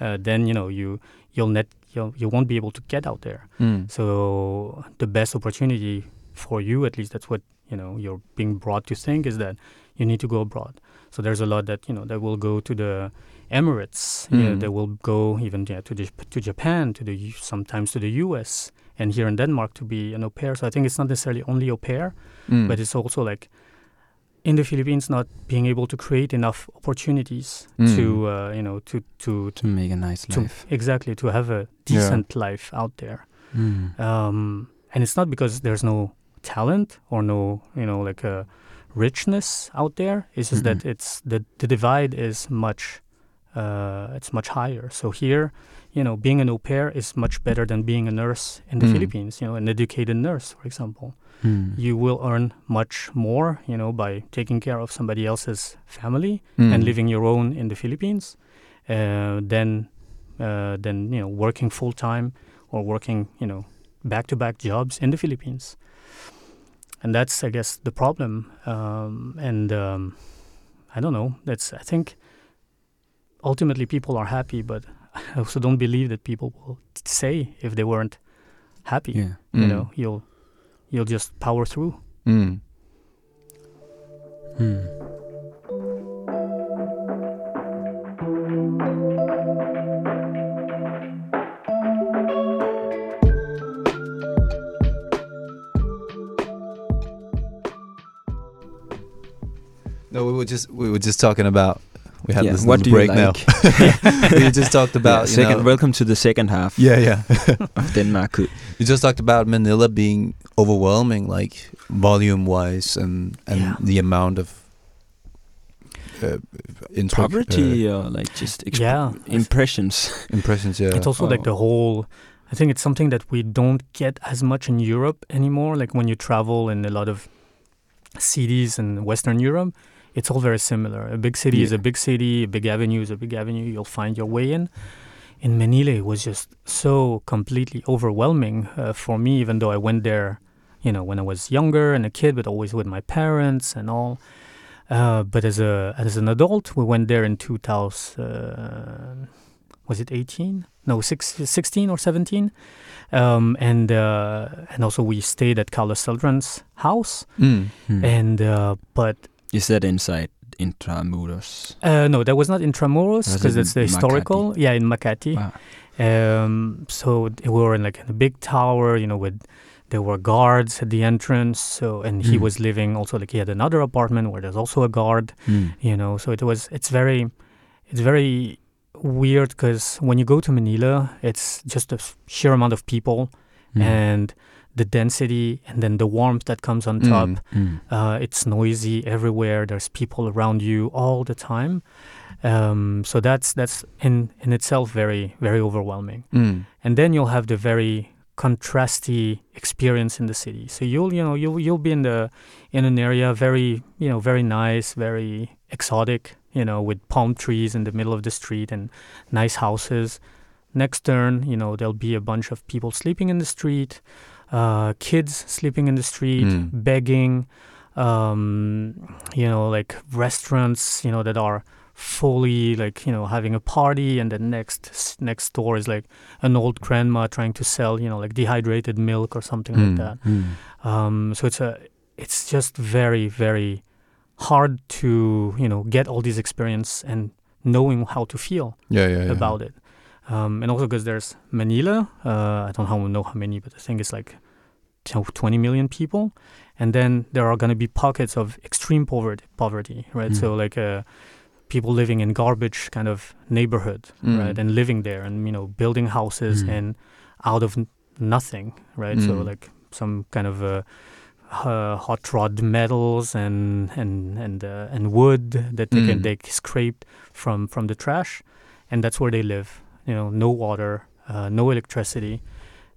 uh, then you know you you'll net you'll, you won't be able to get out there. mm. So the best opportunity for you, at least that's what you know you're being brought to think, is that you need to go abroad. So there's a lot that you know that will go to the Emirates. Mm. that will go even yeah, to the, to Japan, to the sometimes to the U.S. and here in Denmark to be an au pair. So I think it's not necessarily only au pair, Mm. but it's also like in the Philippines not being able to create enough opportunities Mm. to uh, you know to to To make a nice to life. exactly to have a Yeah. decent life out there. Hmm. Um, and it's not because there's no talent or no you know like a richness out there. It's just that Mhm. it's the the divide is much uh, it's much higher. So here, you know, being an au pair is much better than being a nurse in the Mm. Philippines. You know, an educated nurse, for example Hmm. you will earn much more, you know, by taking care of somebody else's family Mm. and living your own in the Philippines, uh, than uh, than you know working full time or working you know back to back jobs in the Philippines. And that's I guess the problem. Um, and um, I don't know. That's I think ultimately people are happy, but I also don't believe that people will say if they weren't happy. Yeah. You Mm. know, you'll you'll just power through. Mm. Hmm. No, we were just we were just talking about. We had Yeah, this what little do you break now. like? we just talked Yeah, about you second. know- welcome to the second half yeah, yeah. of Denmark. You just talked about Manila being overwhelming, like volume wise, and and Yeah. the amount of uh, intro- Poverty uh, or like just exp- yeah. impressions. impressions. Yeah, It's also like Oh. the whole. I think it's something that we don't get as much in Europe anymore. Like when you travel in a lot of cities in Western Europe, it's all very similar. A big city is a big city. A big avenue is a big avenue. You'll find your way in. In Manila, it was just so completely overwhelming uh, for me. Even though I went there, you know, when I was younger and a kid, but always with my parents and all. Uh, but as a as an adult, we went there in 2000. Uh, was it 18? No, six, 16 or 17. Um, and uh, and also we stayed at Carlos Celdran's house. Mm. Hmm. And uh, but Is that inside Intramuros? uh, no, that was not Intramuros because it's the historical. Yeah, in Makati. Wow. Um, so we were in like in a big tower, you know, with there were guards at the entrance. So and he Mm. was living also like he had another apartment where there's also a guard. Hmm. you know so it was it's very it's very weird because when you go to manila it's just a sheer amount of people Hmm. and the density and then the warmth that comes on top Mm. Hmm. uh, it's noisy everywhere there's people around you all the time um, so that's that's in in itself very very overwhelming Mm. and then you'll have the very contrasty experience in the city. So you'll you know you'll you'll be in the in an area very you know very nice, very exotic, you know, with palm trees in the middle of the street and nice houses. Next turn, you know, there'll be a bunch of people sleeping in the street, uh, kids sleeping in the street, Mm. begging, um, you know, like restaurants, you know, that are fully like you know having a party and the next next door is like an old grandma trying to sell you know like dehydrated milk or something Mm. like that Mm. um, so it's a it's just very very hard to you know get all these experience and knowing how to feel Yeah, yeah, yeah. about it um, and also because there's manila uh, i don't know how many but i think it's like you know, 20 million people and then there are going to be pockets of extreme poverty poverty right Mm. so like uh, people living in garbage kind of neighborhood Mm. right and living there and you know building houses Mm. and out of nothing right so Mm. like some kind of uh, uh, hot rod metals and and and uh, and wood that they can Mm. they scraped from from the trash and that's where they live you know no water uh, no electricity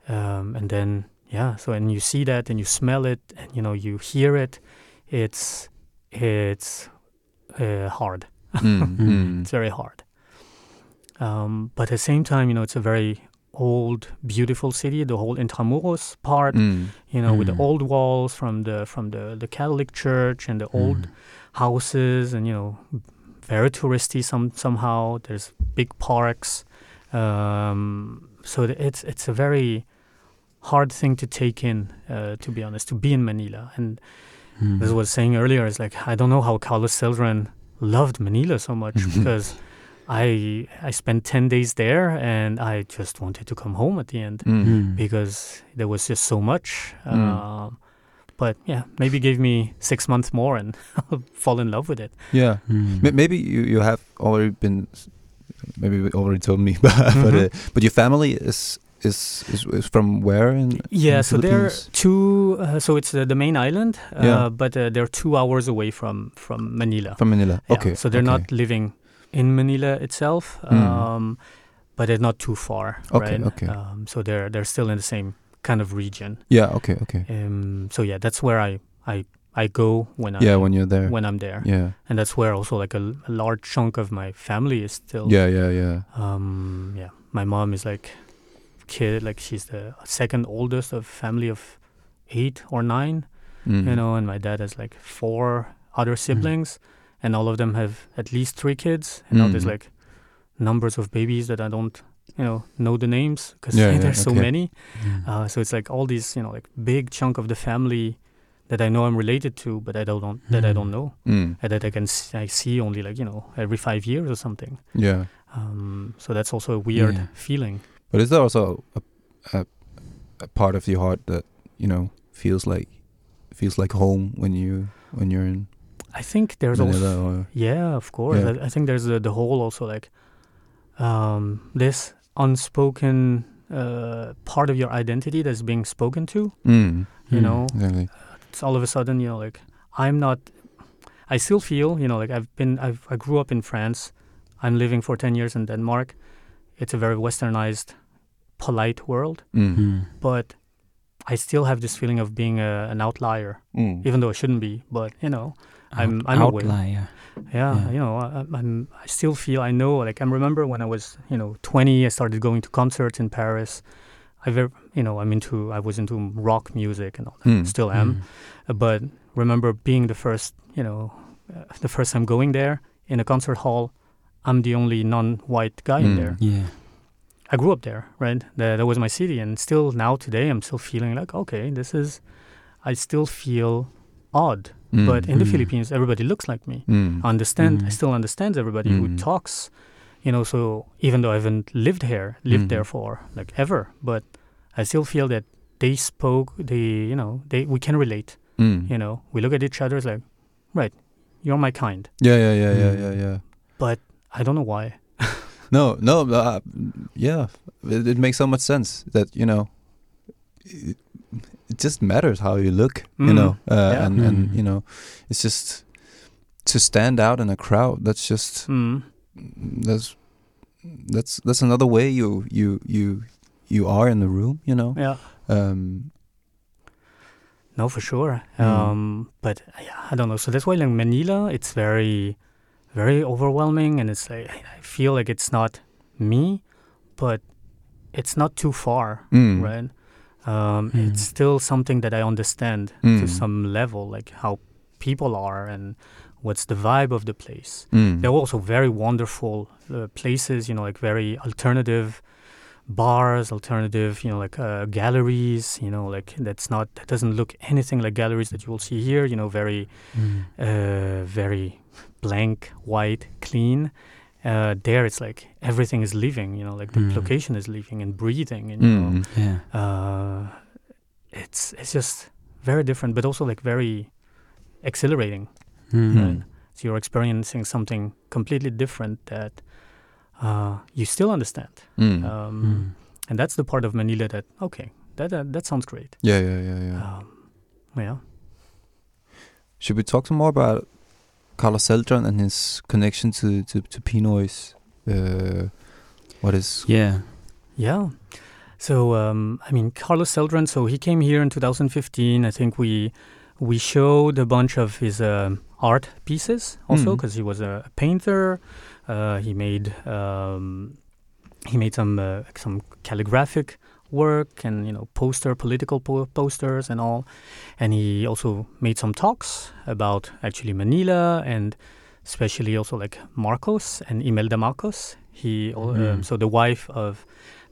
um, and then yeah so and you see that and you smell it and you know you hear it it's it's uh, hard Mm, mm. it's very hard. Um, but at the same time, you know, it's a very old, beautiful city. The whole Intramuros part, Mm. you know, with the Mm. old walls from the from the the Catholic Church and the old Mm. houses, and you know, very touristy. Some somehow there's big parks. Um, so th- it's it's a very hard thing to take in, uh, to be honest, to be in Manila. And Mm. as I was saying earlier, it's like I don't know how Carlos Celdran loved Manila so much because I I spent ten days there and I just wanted to come home at the end Mm. Mm. because there was just so much. Mm. Um, but yeah, maybe give me six months more and I'll fall in love with it. Yeah. Mm. M- maybe you, you have already been, maybe you already told me, but but, uh, but your family is is is, is from where in? Yeah, in so they're two. Uh, so it's uh, the main island, uh, Yeah. but uh, they're two hours away from from Manila. from Manila. Yeah, Okay. So they're okay. not living in Manila itself, Mm. um, but they're not too far, Okay, right? okay. Um, so they're they're still in the same kind of region. Yeah. Okay. Okay. Um, so yeah, that's where I I I go when I Yeah. When you're there. when I'm there, yeah. and that's where also like a, a large chunk of my family is still. Yeah. Yeah. Yeah. Um, yeah, my mom is like kid, like she's the second oldest of family of eight or nine, Mm. you know, and my dad has like four other siblings, and all of them have at least three kids. And now there's Mm. like numbers of babies that I don't, you know, know the names because Yeah, yeah, there's so many. Mm. Uh, so it's like all these, you know, like big chunk of the family that I know I'm related to, but I don't that I Mm. don't know, Mm. and that I can s- I see only like you know every five years or something. Yeah. Um, so that's also a weird Yeah. feeling. But is there also a, a a part of your heart that you know feels like feels like home when you when you're in I think there's Manila also or yeah, of course. Yeah. I, I think there's the, the whole also like um, this unspoken uh, part of your identity that's being spoken to. mm. You Mm. know, exactly. It's all of a sudden you know like I'm not. I still feel you know like I've been I've I grew up in France. I'm living for ten years in Denmark. It's a very westernized, polite world, Mm. Mm. but I still have this feeling of being a, an outlier, Mm. even though I shouldn't be. But you know, I'm- I'm outlier. Yeah, Yeah. you know, I, I'm. I still feel. I know. Like I remember when I was, you know, 20. I started going to concerts in Paris. I very, you know, I'm into. I was into rock music and all that. Mm. Still am. Mm. But remember being the first, you know, uh, the first time going there in a concert hall. I'm the only non-white guy in Mm. there. Yeah. I grew up there, right? That, that was my city, and still now today, I'm still feeling like, okay, this is. I still feel odd, Mm. but in the Mm. Philippines, everybody looks like me Mm. understand I Mm. still understand everybody Mm. who talks you know so even though I haven't lived here lived Mm. there for like ever but I still feel that they spoke they you know they we can relate Mm. you know we look at each other it's like right you're my kind Yeah, yeah, yeah, yeah, Mm. yeah, yeah. I don't know why No, no, uh, yeah. It, it makes so much sense that you know, it, it just matters how you look, you Mhm. know, uh, Yeah. and and Mm. you know, it's just to stand out in a crowd. That's just mm. That's that's that's another way you you you you are in the room, you know. yeah Um, no for sure Mm. um but yeah I don't know so that's why like Manila it's very very overwhelming, and it's like I feel like it's not me, but it's not too far, Mm. right? Um, Mm. It's still something that I understand to some level, like how people are and what's the vibe of the place. Mm. There were also very wonderful uh, places, you know, like very alternative bars, alternative, you know, like uh, galleries, you know, like that's not that doesn't look anything like galleries that you will see here. You know, very, Mm. uh, very blank, white, clean. Uh, there, it's like everything is living. You know, like the Mm. location is living and breathing, and you know, Mm. Yeah. uh, it's it's just very different, but also like very exhilarating. Mm. Right? So you're experiencing something completely different that uh, you still understand, Mm. um, Mm. and that's the part of Manila that okay, that that, that sounds great. yeah, yeah, yeah, yeah. Um, yeah, Should we talk some more about Carlos Celdran and his connection to to, to Pinoy's? Uh, what is? Yeah. yeah. So um, I mean, Carlos Celdran. So he came here in 2015. I think we we showed a bunch of his um, art pieces also because he was a painter. Uh, he made um, he made some uh, some calligraphic work and you know poster political po- posters and all and he also made some talks about actually Manila and especially also like Marcos and Imelda Marcos he Mhm. so the wife of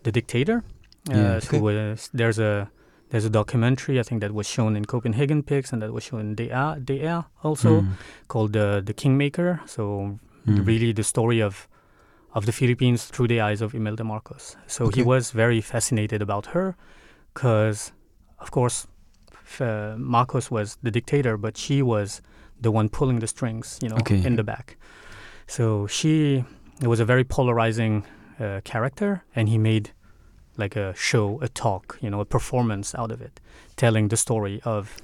the dictator uh, Yeah. so was, there's a there's a documentary I think that was shown in Copenhagen PIX and that was shown in DR, DR also Mm. called uh, the Kingmaker so Mm. really the story of of the Philippines through the eyes of Imelda Marcos. So Okay. he was very fascinated about her because, of course, f- uh, Marcos was the dictator, but she was the one pulling the strings, you know, Okay. in the back. So she it was a very polarizing uh, character, and he made like a show, a talk, you know, a performance out of it, telling the story of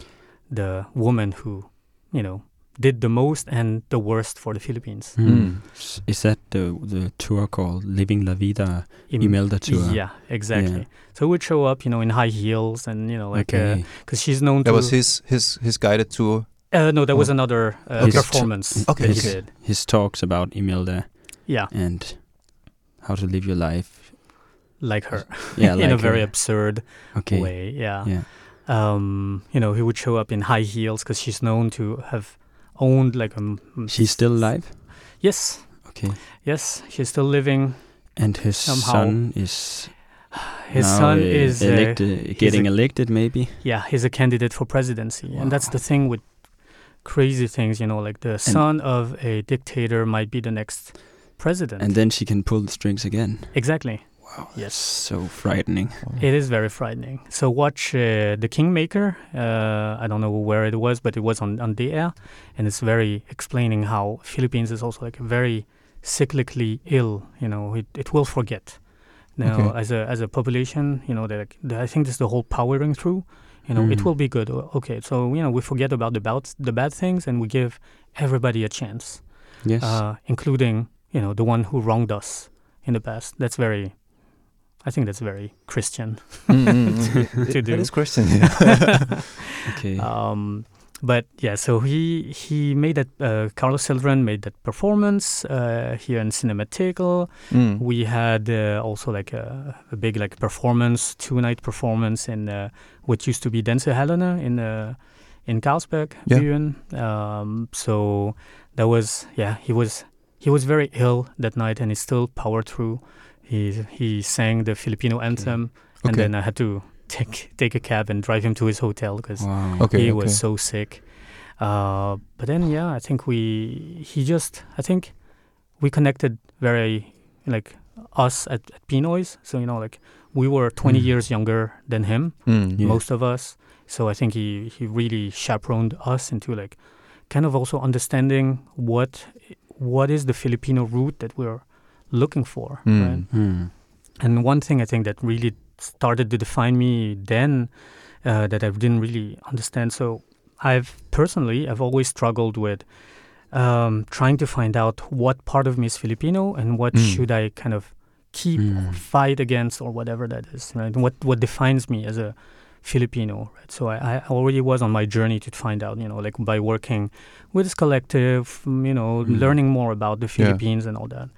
the woman who, you know, did the most and the worst for the Philippines. Mm. Mm. S- Is that the the tour called Living La Vida Im- Imelda tour? Yeah, exactly. Yeah. So we'd show up, you know, in high heels and you know, like okay. because she's known That to. was his his his guided tour. uh, no, that was Oh. another uh, Okay. performance Okay, that he okay. did. His talks about Imelda Yeah, and how to live your life. Like her Yeah, in a very her. absurd okay. way. Yeah. Yeah. Um, you know, he would show up in high heels because she's known to have owned like a. m- m- She's still alive. Yes, Okay. yes, she's still living. And his Somehow. son is His son uh, is uh, elected, getting a- elected, maybe. yeah, he's a candidate for presidency, and that's the thing with crazy things. You know, like the son of a dictator might be the next president. And then she can pull the strings again. exactly. Wow. Yes. So frightening. It is very frightening. So watch uh, The Kingmaker. Uh, I don't know where it was, but it was on, on the air. And it's very explaining how Philippines is also like very cyclically ill. You know, it, it will forget. Now, Okay. as a as a population, you know, that I think this is the whole powering through. You know, it Mm. will be good. Okay, so you know, we forget about the bad the bad things, and we give everybody a chance, Yes. uh, including you know the one who wronged us in the past. That's very, I think that's very Christian. Mm, mm, mm. to It- do. That is Christian. Yeah. okay. Um, but yeah, so he he made that. Uh, Carlos Celdran made that performance uh, here in Cinemateket. Mm. We had uh, also like a, a big like performance, two night performance in uh, what used to be Dansehallerne in uh, in Carlsberg, Yeah. Um, so that was yeah, he was he was very ill that night, and he still powered through. He he sang the Filipino anthem, and Okay. then I had to take take a cab and drive him to his hotel because wow. Okay. he okay. was so sick. Uh, but then, yeah, I think we he just I think we connected very like us at, at Pinoy's. So you know, like we were 20 Mm. years younger than him, Mm. Yeah. most of us. So I think he he really chaperoned us into like kind of also understanding what what is the Filipino root that we're looking for, Mm. right? Hmm. And one thing I think that really started to define me then uh, that I didn't really understand. So I've personally, I've always struggled with um, trying to find out what part of me is Filipino and what Mm. should I kind of keep or Mm. fight against or whatever that is. Right? What what defines me as a Filipino. Right? So I, I already was on my journey to find out, you know, like by working with this collective, mm, you know, Mm. learning more about the Yeah. Philippines and all that.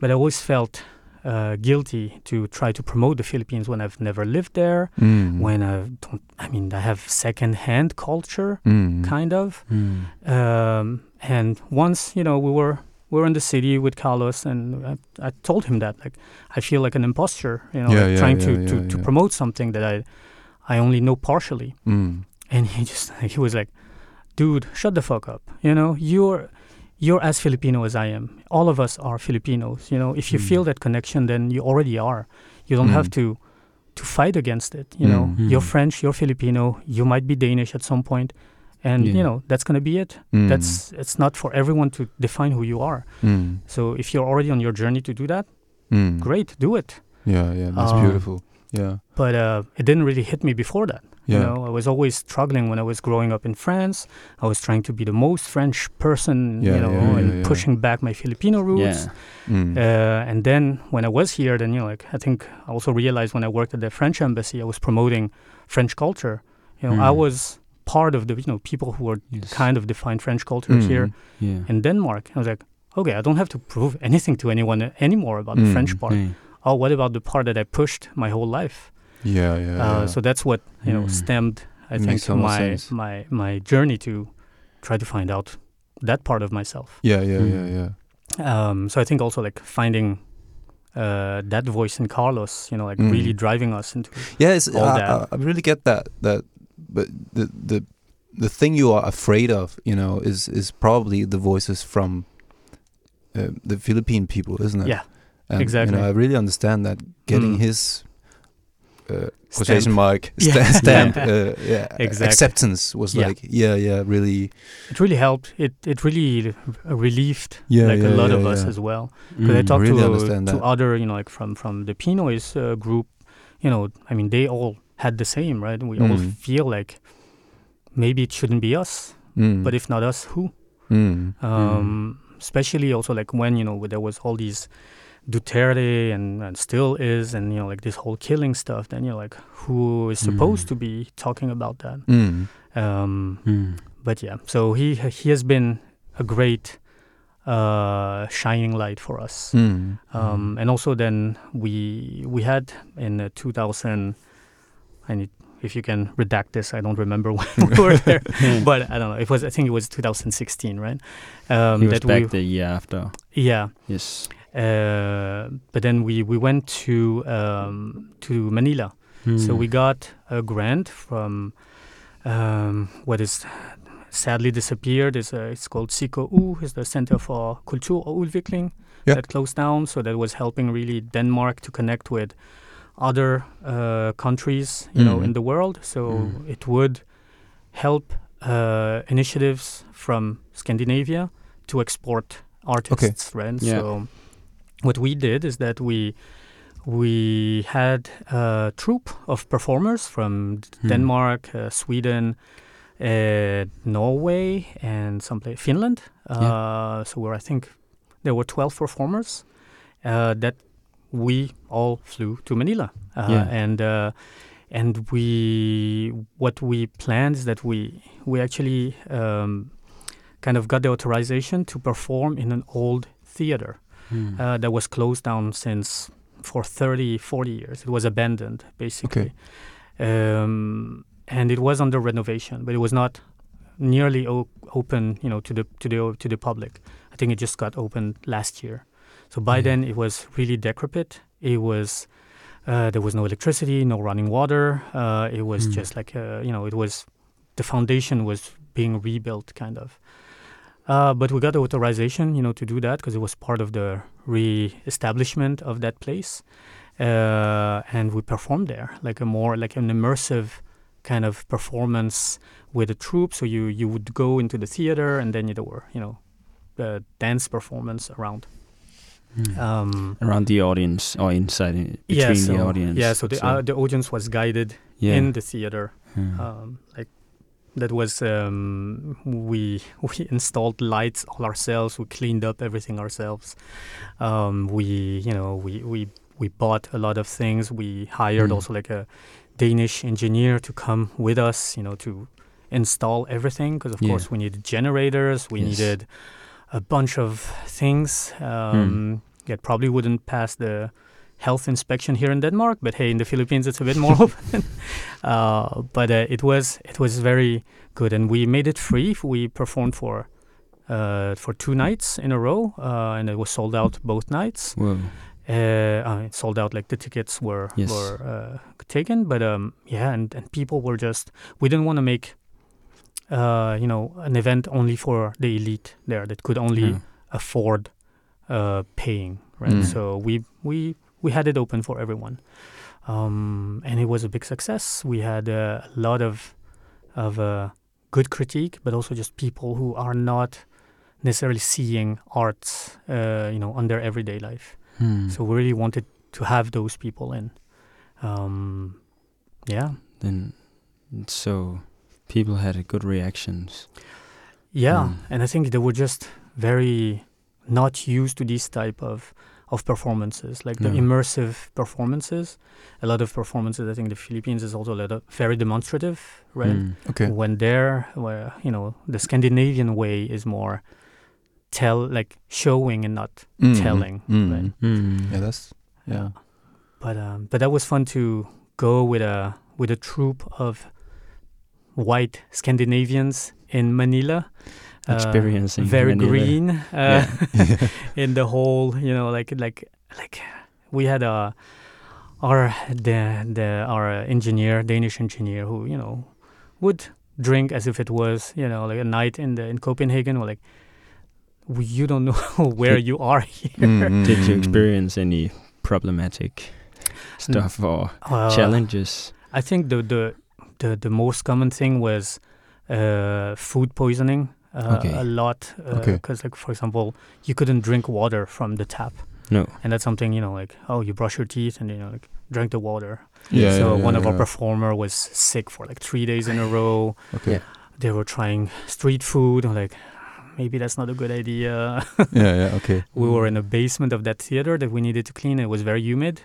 But I always felt uh, guilty to try to promote the Philippines when I've never lived there, Mm. when I don't, I mean, I have second-hand culture, Mm. kind of. Mm. Um, and once, you know, we were we were in the city with Carlos, and I, I told him that like I feel like an imposter, you know, Yeah, like yeah, trying yeah, to, to, to promote something that I I only know partially. Mm. And he just he was like, "Dude, shut the fuck up. You know, you're you're as Filipino as I am. All of us are Filipinos. You know, if you Mm. feel that connection, then you already are. You don't have Mm. to to fight against it. You know, Mm. you're Mm. French, you're Filipino. You might be Danish at some point, and Yeah. you know that's gonna be it. Mm. That's it's not for everyone to define who you are. Mm. So if you're already on your journey to do that, Mm. great, do it. Yeah, yeah, that's Um, beautiful. Yeah, But uh, it didn't really hit me before that. You yeah. know, I was always struggling when I was growing up in France. I was trying to be the most French person, Yeah, you know, yeah, and yeah, yeah. pushing back my Filipino roots. Yeah. Mm. Uh, and then when I was here, then you know, like I think I also realized when I worked at the French embassy, I was promoting French culture. You know, I Mm. was part of the you know people who were Yes. kind of defined French culture here Mm. Yeah. in Denmark. I was like, okay, I don't have to prove anything to anyone anymore about the Mm. French part. Oh, what about the part that I pushed my whole life? Yeah, yeah, Uh, yeah. So that's what you know Mm. stemmed. I It think makes so much my sense. my my journey to try to find out that part of myself. yeah, yeah, Mm. yeah, yeah. Um, so I think also like finding uh, that voice in Carlos, you know, like Mm. really driving us into. Yeah, all I, that. I, I really get that. That, but the the the thing you are afraid of, you know, is is probably the voices from uh, the Philippine people, isn't it? Yeah, and, exactly. You know, I really understand that getting Mm. his uh, quotation mark Yeah. sta- stamp, Yeah. uh, yeah, Exactly. acceptance was Yeah. like, yeah, yeah, really, It really helped. It it really relieved like a lot of us as well. Because I Mm. talked Really to to other, you know, like from from the Pinoys uh, group, you know, I mean, they all had the same, right? We all Mm. feel like maybe it shouldn't be us, mm, but if not us, who? mm, Um, Especially also like when you know there was all these Duterte and, and still is, and you know like this whole killing stuff. Then you're like, who is supposed Mm. to be talking about that? mm, Um, Mm. but yeah, so he he has been a great uh, shining light for us. mm, Um, and also then we we had in uh, 2000. I need if you can redact this. I don't remember when we were there, but I don't know. It was I think it was 2016, right? Um, he was that back we the year after. yeah. Yes. Uh, but then we we went to um, to Manila. So Mm. we got a grant from um, what is sadly disappeared. Is uh, it's called CKU, is the Center for Kultur og Udvikling Yeah. that closed down. So that was helping really Denmark to connect with other uh, countries, you know, Mm. in the world. So Mm. it would help uh, initiatives from Scandinavia to export artists, right? Yeah. So what we did is that we we had a troupe of performers from Hmm. Denmark, uh, Sweden, uh, Norway, and some place Finland. Uh, So we're, I think there were twelve performers uh, that we all flew to Manila, uh, Yeah. and uh, and we what we planned is that we we actually um, kind of got the authorization to perform in an old theater Mm. uh, that was closed down since for 30, 40 years. It was abandoned, basically. Um, and it was under renovation, but it was not nearly o- open, you know, to the to the to the public. I think it just got opened last year. So by Yeah. then it was really decrepit. It was uh, there was no electricity, no running water. Uh, it was Hmm. just like uh, you know, it was the foundation was being rebuilt, kind of. Uh, but we got the authorization, you know, to do that because it was part of the re-establishment of that place, uh, and we performed there, like a more like an immersive kind of performance with a troupe. So you you would go into the theater, and then there were, you know, the dance performance around. Mm. Um, Around the audience or inside between yeah, so, the audience. Yeah, so the uh, the audience was guided yeah. in the theater. Yeah. um, like that was um, we we installed lights all ourselves we cleaned up everything ourselves um, we you know we we we bought a lot of things we hired Mm. also like a Danish engineer to come with us, you know, to install everything because of Yeah. course we needed generators, we Yes. needed a bunch of things. Hmm. Um, That probably wouldn't pass the health inspection here in Denmark, but hey, in the Philippines it's a bit more open. Uh, but uh, it was it was very good, and we made it free. We performed for uh, for two nights in a row, uh, and it was sold out both nights. Whoa. Uh, uh, it sold out like the tickets were Yes. were uh, taken, but um, yeah, and, and people were just we didn't want to make uh, you know an event only for the elite there that could only Yeah. afford uh, paying, right? Mm. So we we we had it open for everyone, um, and it was a big success. We had uh, a lot of of uh, good critique, but also just people who are not necessarily seeing arts, uh, you know, on their everyday life. Hmm. So we really wanted to have those people in. Um, yeah, then so people had a good reactions. yeah, Mm. and I think they were just very not used to this type of of performances, like the immersive performances. A lot of performances. I think the Philippines is also a lot of very demonstrative, right? Hmm. Okay. When there, where you know the Scandinavian way is more tell like showing and not Mm. telling, Mm. right? Hmm. Yeah, that's yeah. but um, but that was fun to go with a with a troop of white Scandinavians in Manila, Experiencing very green uh, Yeah. in the whole, you know, like like like we had a our the the our engineer, Danish engineer, who you know would drink as if it was you know like a night in the in Copenhagen, or like you don't know where you are here. Mm, Did you experience any problematic stuff or Uh, challenges? I think the the the, the most common thing was uh, food poisoning. Uh, Okay. A lot, Okay. because like for example, you couldn't drink water from the tap, No. and that's something you know like oh you brush your teeth and you know like drink the water. Yeah, so yeah, one of yeah, our yeah. performer was sick for like three days in a row. Okay. Yeah. They were trying street food. I'm like maybe that's not a good idea. yeah, yeah, okay. we were in a basement of that theater that we needed to clean. It was very humid.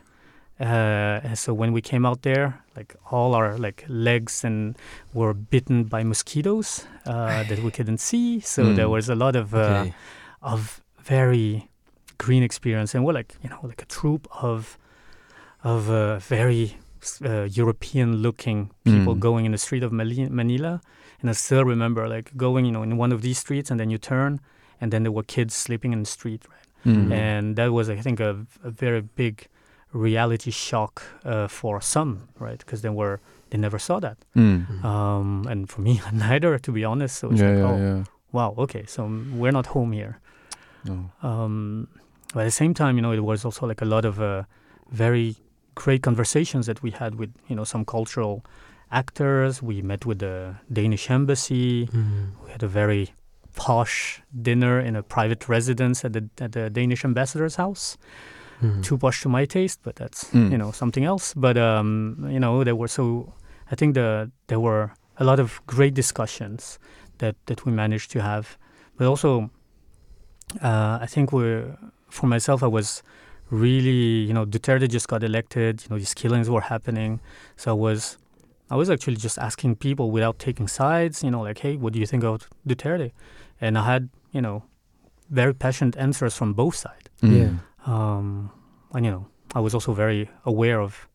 Uh, and so when we came out there, like all our like legs and were bitten by mosquitoes uh, that we couldn't see. So Mm. there was a lot of uh, Okay. of very green experience, and we're like you know like a troop of of uh, very uh, European looking people Mm. going in the street of Manila. And I still remember like going you know in one of these streets, and then you turn, and then there were kids sleeping in the street, right? Mm. and that was i think a, a very big reality shock uh, for some right because they were they never saw that Mm. um, and for me neither to be honest so it's Yeah, like yeah, oh yeah. wow okay so we're not home here No. um, but at the same time you know it was also like a lot of uh, very great conversations that we had with you know some cultural actors we met with the danish embassy Hmm. we had a very posh dinner in a private residence at the at the Danish ambassador's house. Hmm. Too posh to my taste, but that's Mm. you know something else. But um, you know there were so I think the there were a lot of great discussions that that we managed to have, but also uh, I think we for myself I was really you know Duterte just got elected. You know these killings were happening, so I was I was actually just asking people without taking sides, you know, like, hey, what do you think of Duterte? And I had, you know, very passionate answers from both sides. Mm. Yeah. Um, and, you know, I was also very aware of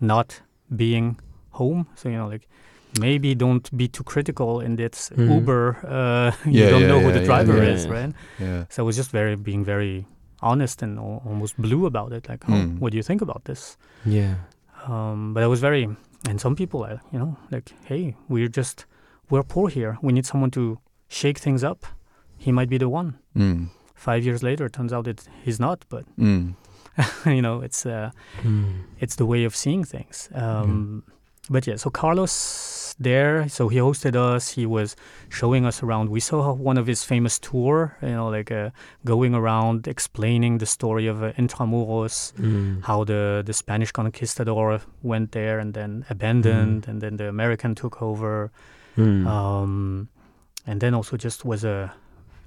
not being home. So, you know, like, maybe don't be too critical in this Mhm. Uber. Uh, you Yeah, don't yeah, know who the yeah, driver yeah. is, right? Yeah. So I was just very, being very honest and al- almost blue about it. Like, oh, Mm. what do you think about this? Yeah. um, but I was very, and some people are, you know, like, hey, we're just, we're poor here. We need someone to shake things up. He might be the one. Mm. Five years later, it turns out that he's not. But Mm. you know, it's uh, Hmm. it's the way of seeing things. Um, But yeah, so Carlos there, so he hosted us. He was showing us around. We saw one of his famous tour, you know, like uh, going around explaining the story of uh, Intramuros, Hmm. how the the Spanish conquistador went there and then abandoned, and then the American took over. Hmm. Um, and then also just was a,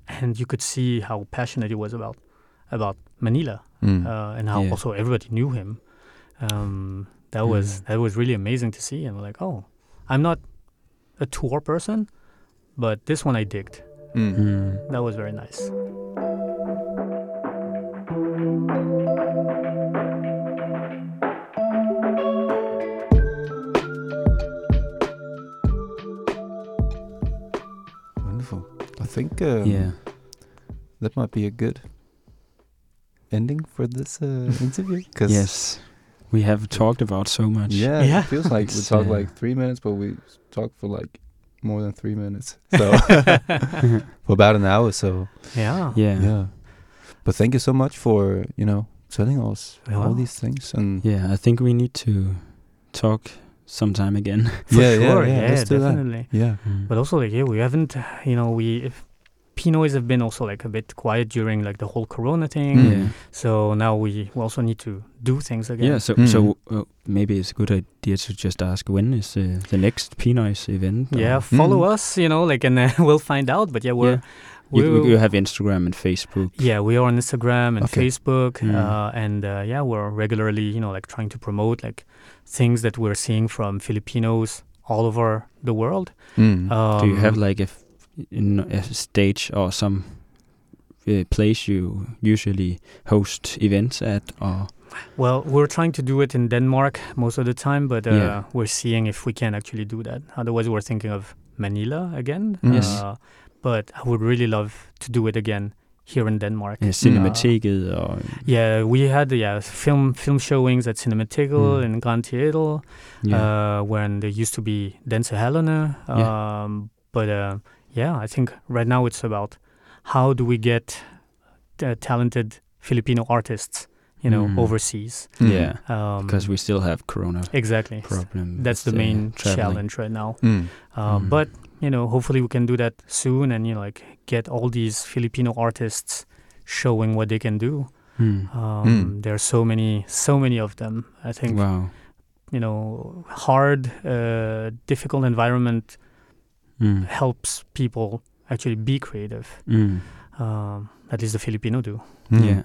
and you could see how passionate he was about about Manila Mm. uh, and how Yeah. also everybody knew him. Um, that was that was really amazing to see. And like, oh, I'm not a tour person, but this one I digged. Mm. That was very nice. Think um, yeah. that might be a good ending for this uh, interview. 'cause- Yes. We have talked about so much. Yeah, Yeah. it feels like we talked uh, like three minutes, but we talked for like more than three minutes. So for about an hour. So yeah. yeah. yeah. But thank you so much for you know telling us all these things and Yeah, I think we need to talk sometime again. For yeah, sure. yeah, yeah, let's that. definitely. Yeah. Mm. But also, like, yeah, we haven't, you know, we if Pinoys have been also like a bit quiet during like the whole Corona thing. Mm. Yeah. So now we, we also need to do things again. Yeah, so Mm. so uh, maybe it's a good idea to just ask when is uh, the next Pinoys event? or- Yeah, follow Mm. us, you know, like, and uh, we'll find out. But yeah, we're, Yeah. You, we'll- you have Instagram and Facebook. yeah, we are on Instagram and Okay. Facebook, Mm. uh, and uh, yeah, we're regularly, you know, like trying to promote like things that we're seeing from Filipinos all over the world. Mm. Um, Do you have like a, f- in a stage or some uh, place you usually host events at? Or Well, we're trying to do it in Denmark most of the time, but uh, Yeah. we're seeing if we can actually do that. Otherwise, we're thinking of Manila again. Yes. Uh, but I would really love to do it again here in Denmark. uh, Cinemateket or Yeah, we had yeah film film showings at Cinemateket Mm. in Grand Theater yeah. uh, when there used to be Dansehallerne. Yeah. Um, but uh, yeah, I think right now it's about how do we get uh, talented Filipino artists, you know, Mm. overseas. Mm. yeah, Um, because we still have Corona exactly problem. that's the main traveling. challenge right now. Mm. Uh, Mm. But you know, hopefully we can do that soon, and you know, like get all these Filipino artists showing what they can do. Mm. Um, Mm. There are so many, so many of them. I think Wow. you know, hard, uh, difficult environment Mm. helps people actually be creative. Mm. Um, at least the Filipino do. Mm. Yeah.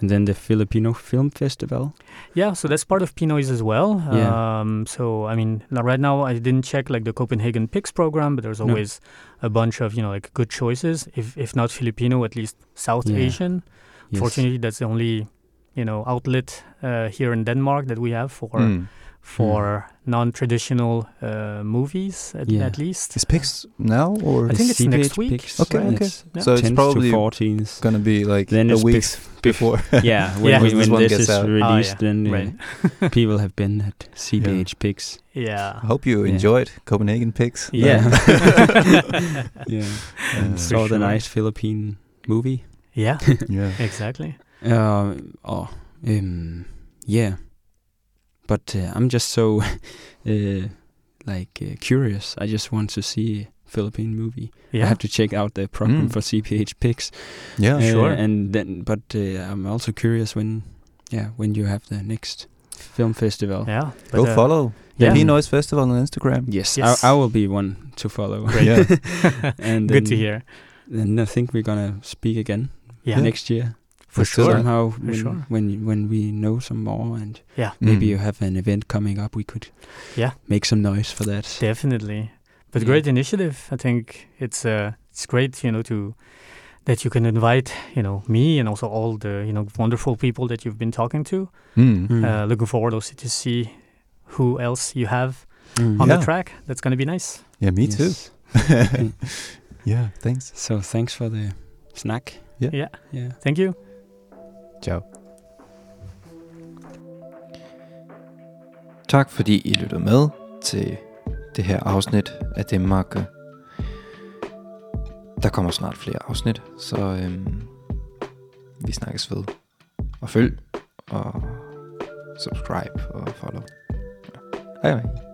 And then the Filipino Film Festival. Yeah, so that's part of Pinoys as well. Yeah. Um, so I mean, now- right now I didn't check like the Copenhagen Pix program, but there's No. always a bunch of you know like good choices. If if not Filipino, at least South Yeah. Asian. Yes. Fortunately, that's the only you know outlet uh, here in Denmark that we have for Mm. For non-traditional uh, movies at, Yeah. at least. Is Pix now or I think it's CPH next week. Pix, Okay, right? okay. It's Yeah. so it's probably to 14th. gonna be like Then a it's week bef- before. yeah, when, Yeah. when, This when one this is out. Ah, released, yeah, then uh, right. people have been at CPH Pix. Yeah. I hope you Yeah. enjoyed Copenhagen Pix. Yeah. yeah. Uh, And saw the sure. nice Philippine movie. Yeah, yeah. exactly. Uh, oh, um, yeah. But uh, I'm just so uh, like uh, curious. I just want to see a Philippine movie. I have to check out the program Mm. for CPH Pix. Yeah. Uh, Sure. And then, but uh, I'm also curious when, yeah, when you have the next film festival. Yeah. Go but, uh, follow yeah. the P Noise Festival on Instagram. Yes, Yes. I, I will be one to follow. Great. Yeah. and Good to then- hear. Then I think we're gonna speak again Yeah. next year. For sure. that. Somehow, when, sure. when when we know some more, and Yeah. maybe Mm. you have an event coming up, we could Yeah. make some noise for that. Definitely. But Yeah. great initiative. I think it's uh it's great, you know, to that you can invite, you know, me and also all the, you know, wonderful people that you've been talking to. Mm. Mm. Uh, looking forward also to see who else you have Mm. on Yeah. the track. That's going to be nice. Yeah, me Yes. too. yeah, thanks. So thanks for the snack. Yeah. Yeah. Yeah. Thank you. Ciao. Tak fordi I lyttede med til det her afsnit af Danmark. Der kommer snart flere afsnit, så øhm, vi snakkes ved. Og følg, og subscribe og follow. Hej hej.